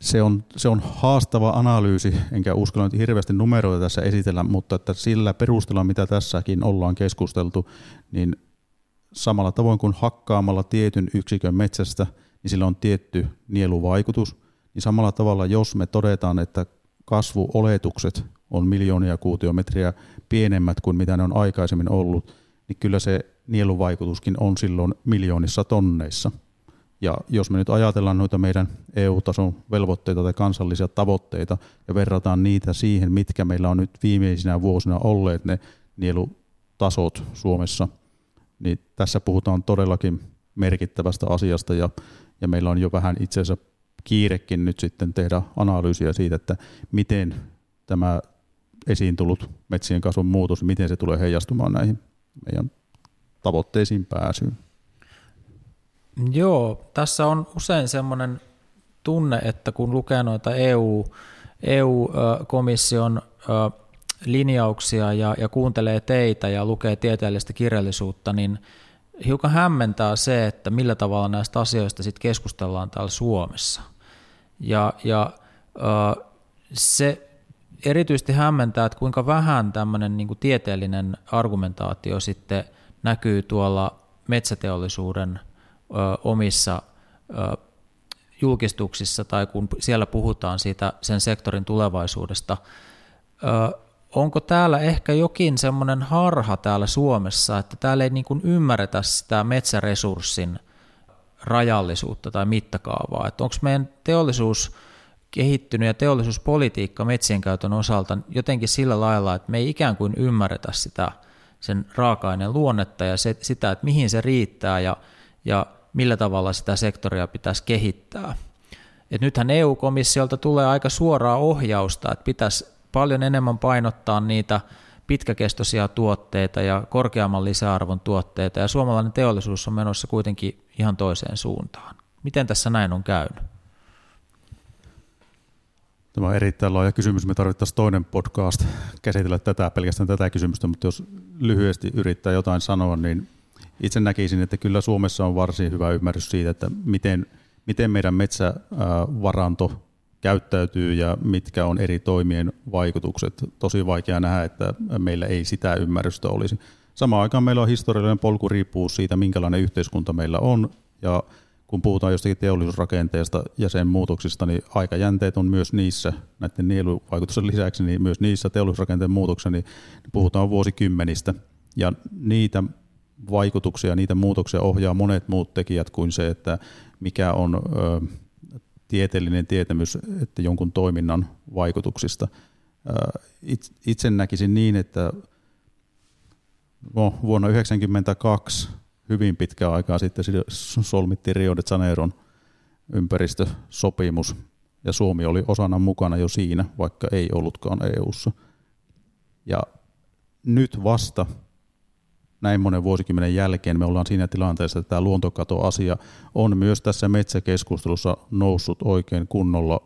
se on, se on haastava analyysi, enkä uskalla nyt hirveästi numeroita tässä esitellä, mutta että sillä perusteella, mitä tässäkin ollaan keskusteltu, niin samalla tavoin kuin hakkaamalla tietyn yksikön metsästä, niin sillä on tietty nieluvaikutus, niin samalla tavalla, jos me todetaan, että kasvuoletukset on miljoonia kuutiometriä pienemmät kuin mitä ne on aikaisemmin ollut, niin kyllä se nieluvaikutuskin on silloin miljoonissa tonneissa – ja jos me nyt ajatellaan noita meidän EU-tason velvoitteita tai kansallisia tavoitteita ja verrataan niitä siihen, mitkä meillä on nyt viimeisinä vuosina olleet ne nielutasot Suomessa, niin tässä puhutaan todellakin merkittävästä asiasta ja, ja meillä on jo vähän itse asiassa kiirekin nyt sitten tehdä analyysiä siitä, että miten tämä esiin tullut metsien kasvun muutos, miten se tulee heijastumaan näihin meidän tavoitteisiin pääsyyn. Joo, tässä on usein semmoinen tunne, että kun lukee noita EU, EU-komission linjauksia ja, ja kuuntelee teitä ja lukee tieteellistä kirjallisuutta, niin hiukan hämmentää se, että millä tavalla näistä asioista sitten keskustellaan täällä Suomessa. Ja, ja se erityisesti hämmentää, että kuinka vähän tämmöinen niin tieteellinen argumentaatio sitten näkyy tuolla metsäteollisuuden omissa julkistuksissa tai kun siellä puhutaan siitä sen sektorin tulevaisuudesta. Onko täällä ehkä jokin semmoinen harha täällä Suomessa, että täällä ei niin kuin ymmärretä sitä metsäresurssin rajallisuutta tai mittakaavaa? Että onko meidän teollisuus kehittynyt ja teollisuuspolitiikka metsien käytön osalta jotenkin sillä lailla, että me ei ikään kuin ymmärretä sitä sen raaka-aineen luonnetta ja se, sitä, että mihin se riittää ja, ja millä tavalla sitä sektoria pitäisi kehittää. Et nythän EU-komissiolta tulee aika suoraa ohjausta, että pitäisi paljon enemmän painottaa niitä pitkäkestoisia tuotteita ja korkeamman lisäarvon tuotteita, ja suomalainen teollisuus on menossa kuitenkin ihan toiseen suuntaan. Miten tässä näin on käynyt? Tämä on erittäin laaja kysymys. Me tarvittaisiin toinen podcast käsitellä tätä, pelkästään tätä kysymystä, mutta jos lyhyesti yrittää jotain sanoa, niin itse näkisin, että kyllä Suomessa on varsin hyvä ymmärrys siitä, että miten, miten meidän metsävaranto käyttäytyy ja mitkä on eri toimien vaikutukset. Tosi vaikea nähdä, että meillä ei sitä ymmärrystä olisi. Samaan aikaan meillä on historiallinen polku riippuu siitä, minkälainen yhteiskunta meillä on, ja kun puhutaan jostakin teollisuusrakenteesta ja sen muutoksista, niin aikajänteet on myös niissä, näiden nieluvaikutusten lisäksi, niin myös niissä teollisuusrakenteen muutoksissa, niin puhutaan vuosikymmenistä, ja niitä vaikutuksia, niitä muutoksia ohjaa monet muut tekijät kuin se, että mikä on ö, tieteellinen tietämys että jonkun toiminnan vaikutuksista. Itse näkisin niin, että no, vuonna 1992 hyvin pitkä aikaa sitten solmittiin Rio de Janeiron ympäristösopimus, ja Suomi oli osana mukana jo siinä, vaikka ei ollutkaan EU:ssa. Ja nyt vasta näin monen vuosikymmenen jälkeen me ollaan siinä tilanteessa, että tämä luontokatoasia on myös tässä metsäkeskustelussa noussut oikein kunnolla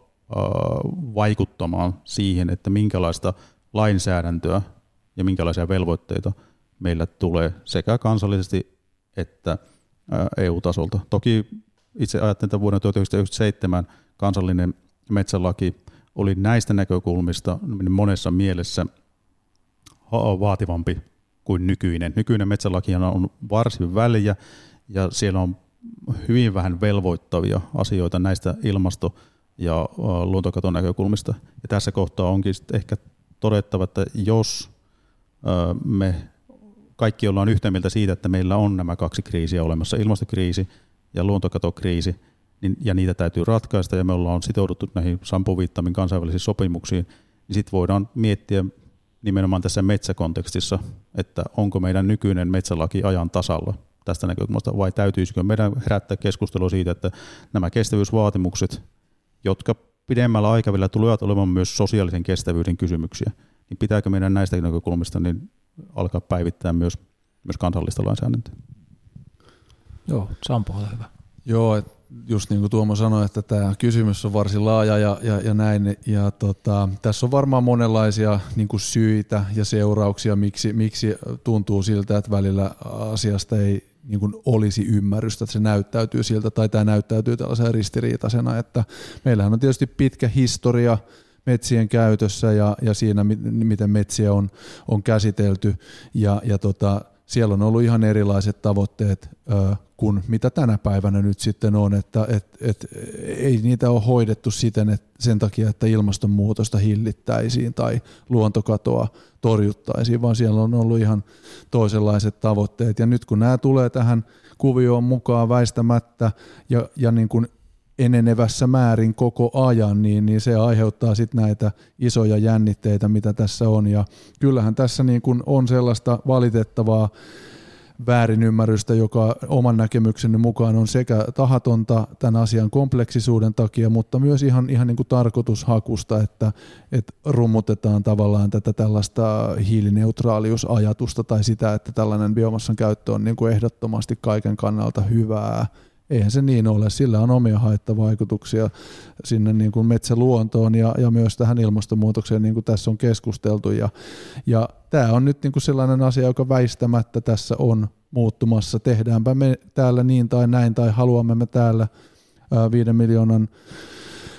vaikuttamaan siihen, että minkälaista lainsäädäntöä ja minkälaisia velvoitteita meillä tulee sekä kansallisesti että EU-tasolta. Toki itse ajattelen, että vuonna 1997 kansallinen metsälaki oli näistä näkökulmista monessa mielessä vaativampi kuin nykyinen. Nykyinen metsälaki on varsin väliä ja siellä on hyvin vähän velvoittavia asioita näistä ilmasto- ja luontokaton näkökulmista. Ja tässä kohtaa onkin ehkä todettava, että jos me kaikki ollaan yhtä mieltä siitä, että meillä on nämä kaksi kriisiä olemassa, ilmastokriisi ja luontokatokriisi, niin, ja niitä täytyy ratkaista, ja me ollaan sitouduttu näihin Sampo viittaamiin kansainvälisiin sopimuksiin, niin sitten voidaan miettiä nimenomaan tässä metsäkontekstissa, että onko meidän nykyinen metsälaki ajan tasalla tästä näkökulmasta, vai täytyisikö meidän herättää keskustelua siitä, että nämä kestävyysvaatimukset, jotka pidemmällä aikavälillä tulevat olemaan myös sosiaalisen kestävyyden kysymyksiä, niin pitääkö meidän näistä näkökulmista niin alkaa päivittää myös, myös kansallista lainsäädäntöä? Joo, Sampo, ole hyvä. Joo, just niin kuin Tuomo sanoi, että tämä kysymys on varsin laaja ja, ja, ja näin. Ja tota, tässä on varmaan monenlaisia niin kuin syitä ja seurauksia, miksi, miksi tuntuu siltä, että välillä asiasta ei niin kuin olisi ymmärrystä, että se näyttäytyy siltä tai tämä näyttäytyy tällaisena ristiriitaisena. Että meillähän on tietysti pitkä historia metsien käytössä ja, ja siinä, miten metsiä on, on käsitelty. Ja, ja tota, siellä on ollut ihan erilaiset tavoitteet kuin mitä tänä päivänä nyt sitten on, että et, et, ei niitä ole hoidettu siten, että sen takia, että ilmastonmuutosta hillittäisiin tai luontokatoa torjuttaisiin, vaan siellä on ollut ihan toisenlaiset tavoitteet. Ja nyt kun nämä tulee tähän kuvioon mukaan väistämättä ja, ja niin kuin enenevässä määrin koko ajan, niin, niin se aiheuttaa sitten näitä isoja jännitteitä, mitä tässä on. Ja kyllähän tässä niin kuin on sellaista valitettavaa väärinymmärrystä, joka oman näkemykseni mukaan on sekä tahatonta tämän asian kompleksisuuden takia, mutta myös ihan, ihan niin kuin tarkoitushakusta, että, että rummutetaan tavallaan tätä tällaista hiilineutraaliusajatusta tai sitä, että tällainen biomassan käyttö on niin kuin ehdottomasti kaiken kannalta hyvää eihän se niin ole. Sillä on omia haittavaikutuksia sinne niin kuin metsäluontoon ja, ja myös tähän ilmastonmuutokseen, niin kuin tässä on keskusteltu. Ja, ja tämä on nyt niin kuin sellainen asia, joka väistämättä tässä on muuttumassa. Tehdäänpä me täällä niin tai näin, tai haluamme me täällä ää, viiden miljoonan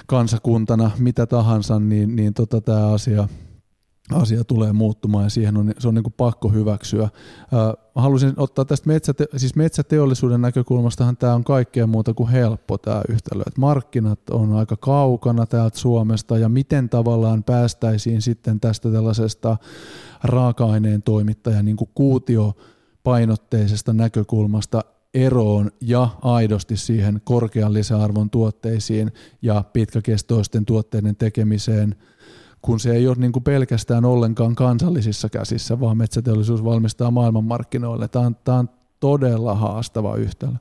kansakuntana mitä tahansa, niin, niin tota, tämä asia – asia tulee muuttumaan ja siihen on, se on niin kuin pakko hyväksyä. haluaisin ottaa tästä metsäte, siis metsäteollisuuden näkökulmastahan tämä on kaikkea muuta kuin helppo tämä yhtälö. Et markkinat on aika kaukana täältä Suomesta ja miten tavallaan päästäisiin sitten tästä tällaisesta raaka-aineen toimittajan niin kuin kuutiopainotteisesta näkökulmasta eroon ja aidosti siihen korkean lisäarvon tuotteisiin ja pitkäkestoisten tuotteiden tekemiseen – kun se ei ole niin kuin pelkästään ollenkaan kansallisissa käsissä, vaan metsäteollisuus valmistaa maailmanmarkkinoille. Tämä on, tämä on todella haastava yhtälö.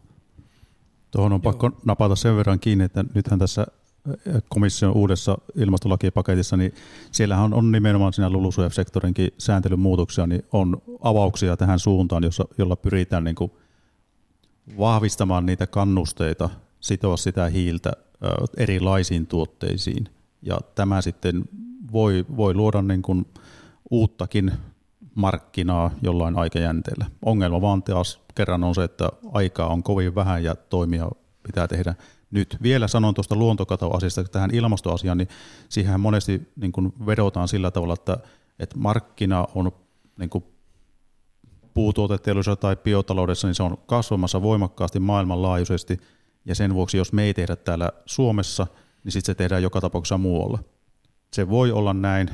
Tuohon on pakko napata sen verran kiinni, että nythän tässä eh, komission uudessa ilmastolakipaketissa, niin siellähän on, on nimenomaan siinä LULUCF-sektorinkin sääntelyn muutoksia, niin on avauksia tähän suuntaan, jossa, jolla pyritään niin kuin vahvistamaan niitä kannusteita sitoa sitä hiiltä erilaisiin tuotteisiin. Ja tämä sitten voi, voi luoda niin kuin uuttakin markkinaa jollain aikajänteellä. Ongelma vaan taas kerran on se, että aikaa on kovin vähän ja toimia pitää tehdä nyt. Vielä sanon tuosta luontokatoasiasta tähän ilmastoasiaan, niin siihen monesti niin kuin vedotaan sillä tavalla, että, että markkina on niin kuin puutuoteteollisuudessa tai biotaloudessa, niin se on kasvamassa voimakkaasti maailmanlaajuisesti, ja sen vuoksi, jos me ei tehdä täällä Suomessa, niin sitten se tehdään joka tapauksessa muualla. Se voi olla näin,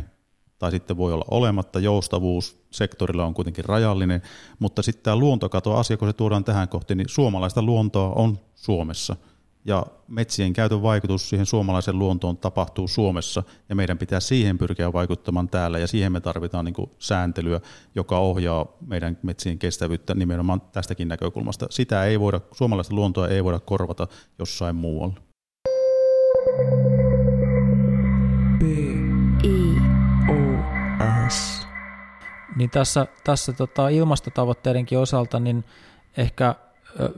tai sitten voi olla olematta. Joustavuus sektorilla on kuitenkin rajallinen, mutta sitten tämä luontokato-asia, kun se tuodaan tähän kohtiin, niin suomalaista luontoa on Suomessa. Ja metsien käytön vaikutus siihen suomalaisen luontoon tapahtuu Suomessa, ja meidän pitää siihen pyrkiä vaikuttamaan täällä, ja siihen me tarvitaan niin kuin sääntelyä, joka ohjaa meidän metsien kestävyyttä nimenomaan tästäkin näkökulmasta. Sitä ei voida, suomalaista luontoa ei voida korvata jossain muualla. Niin tässä, tässä tota ilmastotavoitteidenkin osalta niin ehkä ö,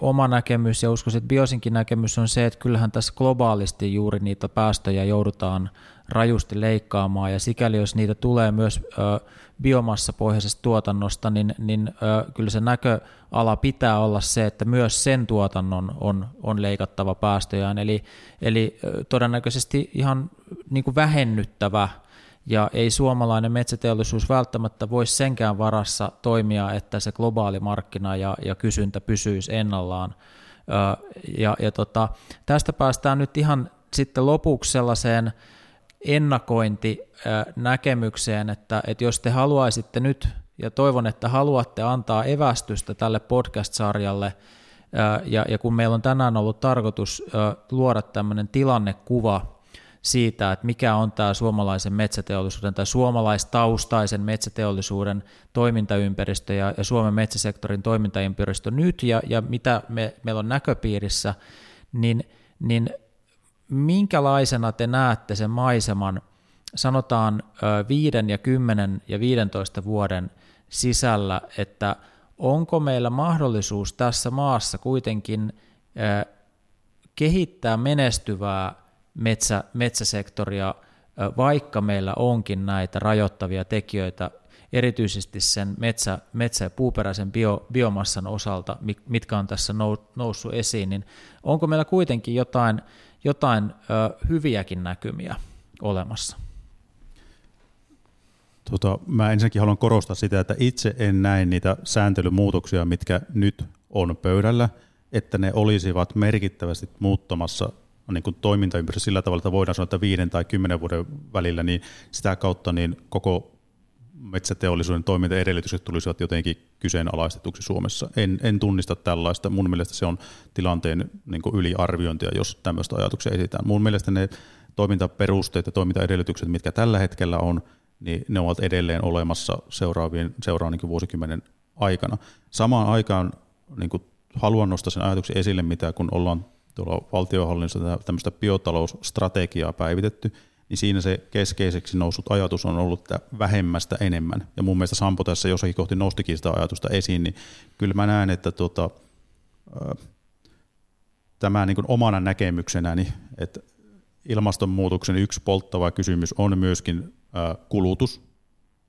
oma näkemys ja uskoisin, että Biosinkin näkemys on se, että kyllähän tässä globaalisti juuri niitä päästöjä joudutaan rajusti leikkaamaan. Ja sikäli jos niitä tulee myös ö, biomassapohjaisesta tuotannosta, niin, niin ö, kyllä se näköala pitää olla se, että myös sen tuotannon on, on leikattava päästöjään, eli, eli todennäköisesti ihan niin kuin vähennyttävä ja ei suomalainen metsäteollisuus välttämättä voisi senkään varassa toimia, että se globaali markkina ja, ja kysyntä pysyisi ennallaan. Ja, ja tota, tästä päästään nyt ihan sitten lopuksi sellaiseen ennakointinäkemykseen, että, että jos te haluaisitte nyt ja toivon, että haluatte antaa evästystä tälle podcast-sarjalle, ja, ja kun meillä on tänään ollut tarkoitus luoda tämmöinen tilannekuva siitä, että mikä on tämä suomalaisen metsäteollisuuden tai suomalaistaustaisen metsäteollisuuden toimintaympäristö ja, ja Suomen metsäsektorin toimintaympäristö nyt ja, ja mitä me, meillä on näköpiirissä, niin, niin minkälaisena te näette sen maiseman, sanotaan viiden ja kymmenen ja 15 vuoden sisällä, että onko meillä mahdollisuus tässä maassa kuitenkin kehittää menestyvää metsä, metsäsektoria, vaikka meillä onkin näitä rajoittavia tekijöitä, erityisesti sen metsä, metsä- ja puuperäisen bio, biomassan osalta, mitkä on tässä noussut esiin, niin onko meillä kuitenkin jotain, jotain hyviäkin näkymiä olemassa? Tota, mä ensinnäkin haluan korostaa sitä, että itse en näe niitä sääntelymuutoksia, mitkä nyt on pöydällä, että ne olisivat merkittävästi muuttamassa niin kuin toimintaympäristö sillä tavalla, että voidaan sanoa, että viiden tai kymmenen vuoden välillä, niin sitä kautta niin koko metsäteollisuuden toimintaedellytykset tulisivat jotenkin kyseenalaistetuksi Suomessa. En, en tunnista tällaista. Mun mielestä se on tilanteen niin yliarviointia, jos tämmöistä ajatuksia esitään. Mun mielestä ne toimintaperusteet ja toimintaedellytykset, mitkä tällä hetkellä on, niin ne ovat edelleen olemassa seuraavien, seuraavan niin vuosikymmenen aikana. Samaan aikaan niin kuin haluan nostaa sen ajatuksen esille, mitä kun ollaan tuolla valtiohallinnossa tämmöistä biotalousstrategiaa päivitetty, niin siinä se keskeiseksi noussut ajatus on ollut että vähemmästä enemmän. Ja mun mielestä Sampo tässä jossakin kohti nostikin sitä ajatusta esiin, niin kyllä mä näen, että tuota, tämä niin omana näkemyksenäni, että ilmastonmuutoksen yksi polttava kysymys on myöskin kulutus,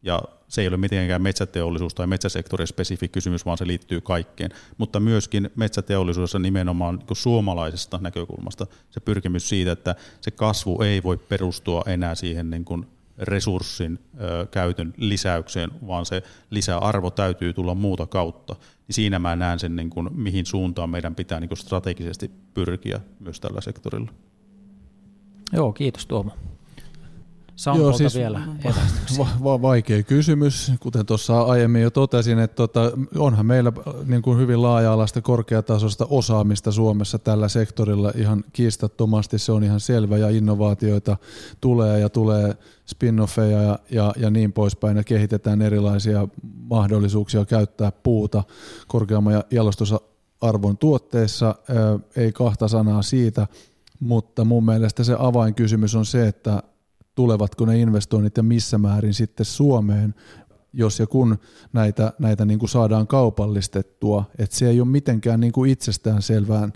ja se ei ole mitenkään metsäteollisuus tai metsäsektorin spesifi kysymys, vaan se liittyy kaikkeen. Mutta myöskin metsäteollisuudessa nimenomaan niin suomalaisesta näkökulmasta se pyrkimys siitä, että se kasvu ei voi perustua enää siihen niin kuin resurssin ö, käytön lisäykseen, vaan se lisäarvo täytyy tulla muuta kautta. Niin siinä mä näen sen, niin kuin, mihin suuntaan meidän pitää niin kuin strategisesti pyrkiä myös tällä sektorilla. Joo, kiitos Tuomo. Sampolta Joo, siis vielä va- va- vaikea kysymys, kuten tuossa aiemmin jo totesin, että tota, onhan meillä niin kuin hyvin laaja-alaista korkeatasoista osaamista Suomessa tällä sektorilla ihan kiistattomasti, se on ihan selvä ja innovaatioita tulee ja tulee spin-offeja ja, ja, ja niin poispäin. Ja kehitetään erilaisia mahdollisuuksia käyttää puuta korkeamman jalostusarvon tuotteissa, ei kahta sanaa siitä, mutta mun mielestä se avainkysymys on se, että tulevatko ne investoinnit ja missä määrin sitten Suomeen, jos ja kun näitä, näitä niin kuin saadaan kaupallistettua. Että se ei ole mitenkään niin kuin itsestään selvään,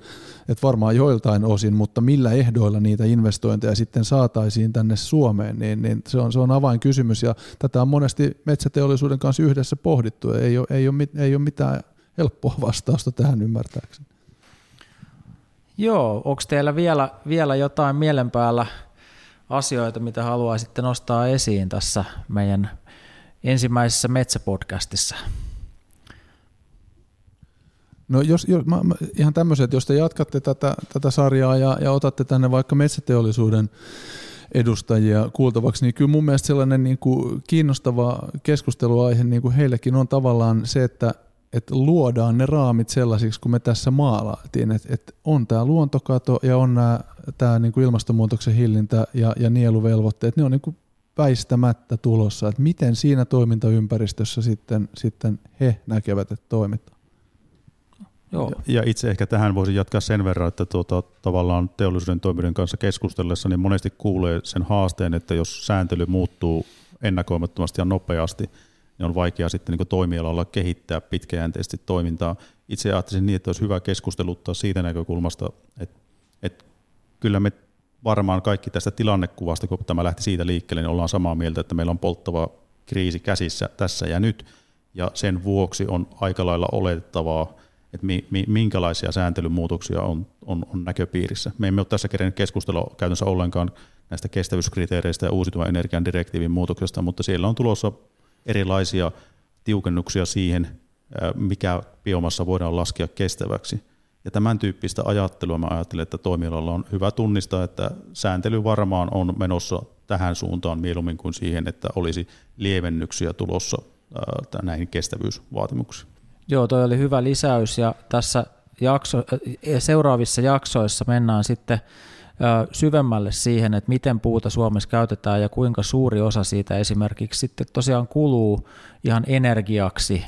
että varmaan joiltain osin, mutta millä ehdoilla niitä investointeja sitten saataisiin tänne Suomeen, niin, niin se, on, se on avainkysymys ja tätä on monesti metsäteollisuuden kanssa yhdessä pohdittu. Ei ole, ei ole, ei ole mitään helppoa vastausta tähän ymmärtääkseni. Joo, onko teillä vielä, vielä jotain mielen päällä asioita, mitä haluaisitte nostaa esiin tässä meidän ensimmäisessä metsäpodcastissa? No jos, jos mä, mä, ihan tämmöiset, jos te jatkatte tätä, tätä sarjaa ja, ja otatte tänne vaikka metsäteollisuuden edustajia kuultavaksi, niin kyllä mun mielestä sellainen niin kuin kiinnostava keskusteluaihe niin kuin heillekin on tavallaan se, että että luodaan ne raamit sellaisiksi, kun me tässä maalaatiin, että, että on tämä luontokato ja on tämä niin kuin ilmastonmuutoksen hillintä ja, ja nieluvelvoitteet, ne on niin kuin väistämättä tulossa, että miten siinä toimintaympäristössä sitten, sitten he näkevät, että toimitaan. Joo. Ja itse ehkä tähän voisin jatkaa sen verran, että tuota, tavallaan teollisuuden toimijoiden kanssa keskustellessa niin monesti kuulee sen haasteen, että jos sääntely muuttuu ennakoimattomasti ja nopeasti, niin on vaikea sitten niin toimialalla kehittää pitkäjänteisesti toimintaa. Itse ajattelisin niin, että olisi hyvä keskusteluttaa siitä näkökulmasta, että, että kyllä me varmaan kaikki tästä tilannekuvasta, kun tämä lähti siitä liikkeelle, niin ollaan samaa mieltä, että meillä on polttava kriisi käsissä tässä ja nyt, ja sen vuoksi on aika lailla oletettavaa, että mi, mi, minkälaisia sääntelymuutoksia on, on, on näköpiirissä. Me emme ole tässä kerennyt keskustella käytännössä ollenkaan näistä kestävyyskriteereistä ja uusiutuvan energian direktiivin muutoksesta, mutta siellä on tulossa erilaisia tiukennuksia siihen, mikä biomassa voidaan laskea kestäväksi. Ja tämän tyyppistä ajattelua mä ajattelen, että toimialalla on hyvä tunnistaa, että sääntely varmaan on menossa tähän suuntaan mieluummin kuin siihen, että olisi lievennyksiä tulossa näihin kestävyysvaatimuksiin. Joo, toi oli hyvä lisäys ja tässä jakso, seuraavissa jaksoissa mennään sitten syvemmälle siihen, että miten puuta Suomessa käytetään ja kuinka suuri osa siitä esimerkiksi sitten tosiaan kuluu ihan energiaksi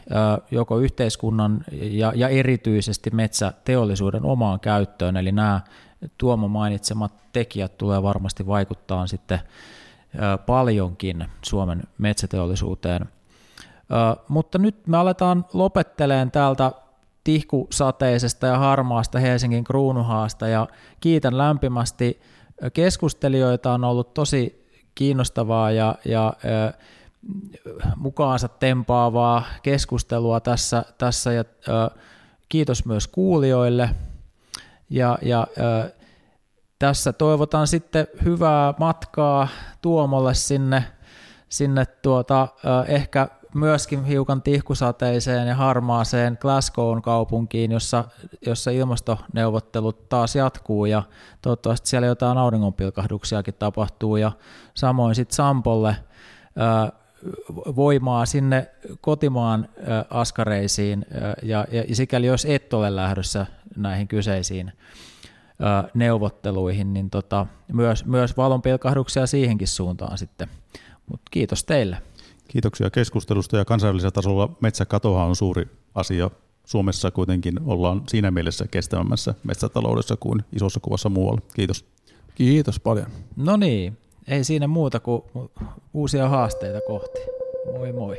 joko yhteiskunnan ja, ja erityisesti metsäteollisuuden omaan käyttöön. Eli nämä Tuomo mainitsemat tekijät tulee varmasti vaikuttaa sitten paljonkin Suomen metsäteollisuuteen. Mutta nyt me aletaan lopetteleen täältä tihkusateisesta ja harmaasta Helsingin kruunuhaasta. Ja kiitän lämpimästi keskustelijoita, on ollut tosi kiinnostavaa ja, ja mukaansa tempaavaa keskustelua tässä, tässä. Ja ö, kiitos myös kuulijoille. Ja, ja ö, tässä toivotan sitten hyvää matkaa Tuomolle sinne, sinne tuota, ehkä myöskin hiukan tihkusateiseen ja harmaaseen Glasgown kaupunkiin, jossa, jossa ilmastoneuvottelut taas jatkuu ja toivottavasti siellä jotain auringonpilkahduksiakin tapahtuu ja samoin sitten Sampolle voimaa sinne kotimaan askareisiin ää, ja, ja sikäli jos et ole lähdössä näihin kyseisiin neuvotteluihin, niin tota, myös, myös valonpilkahduksia siihenkin suuntaan sitten. Mut kiitos teille. Kiitoksia keskustelusta ja kansainvälisellä tasolla metsäkatohan on suuri asia. Suomessa kuitenkin ollaan siinä mielessä kestävämmässä metsätaloudessa kuin isossa kuvassa muualla. Kiitos. Kiitos paljon. No niin, ei siinä muuta kuin uusia haasteita kohti. Moi moi.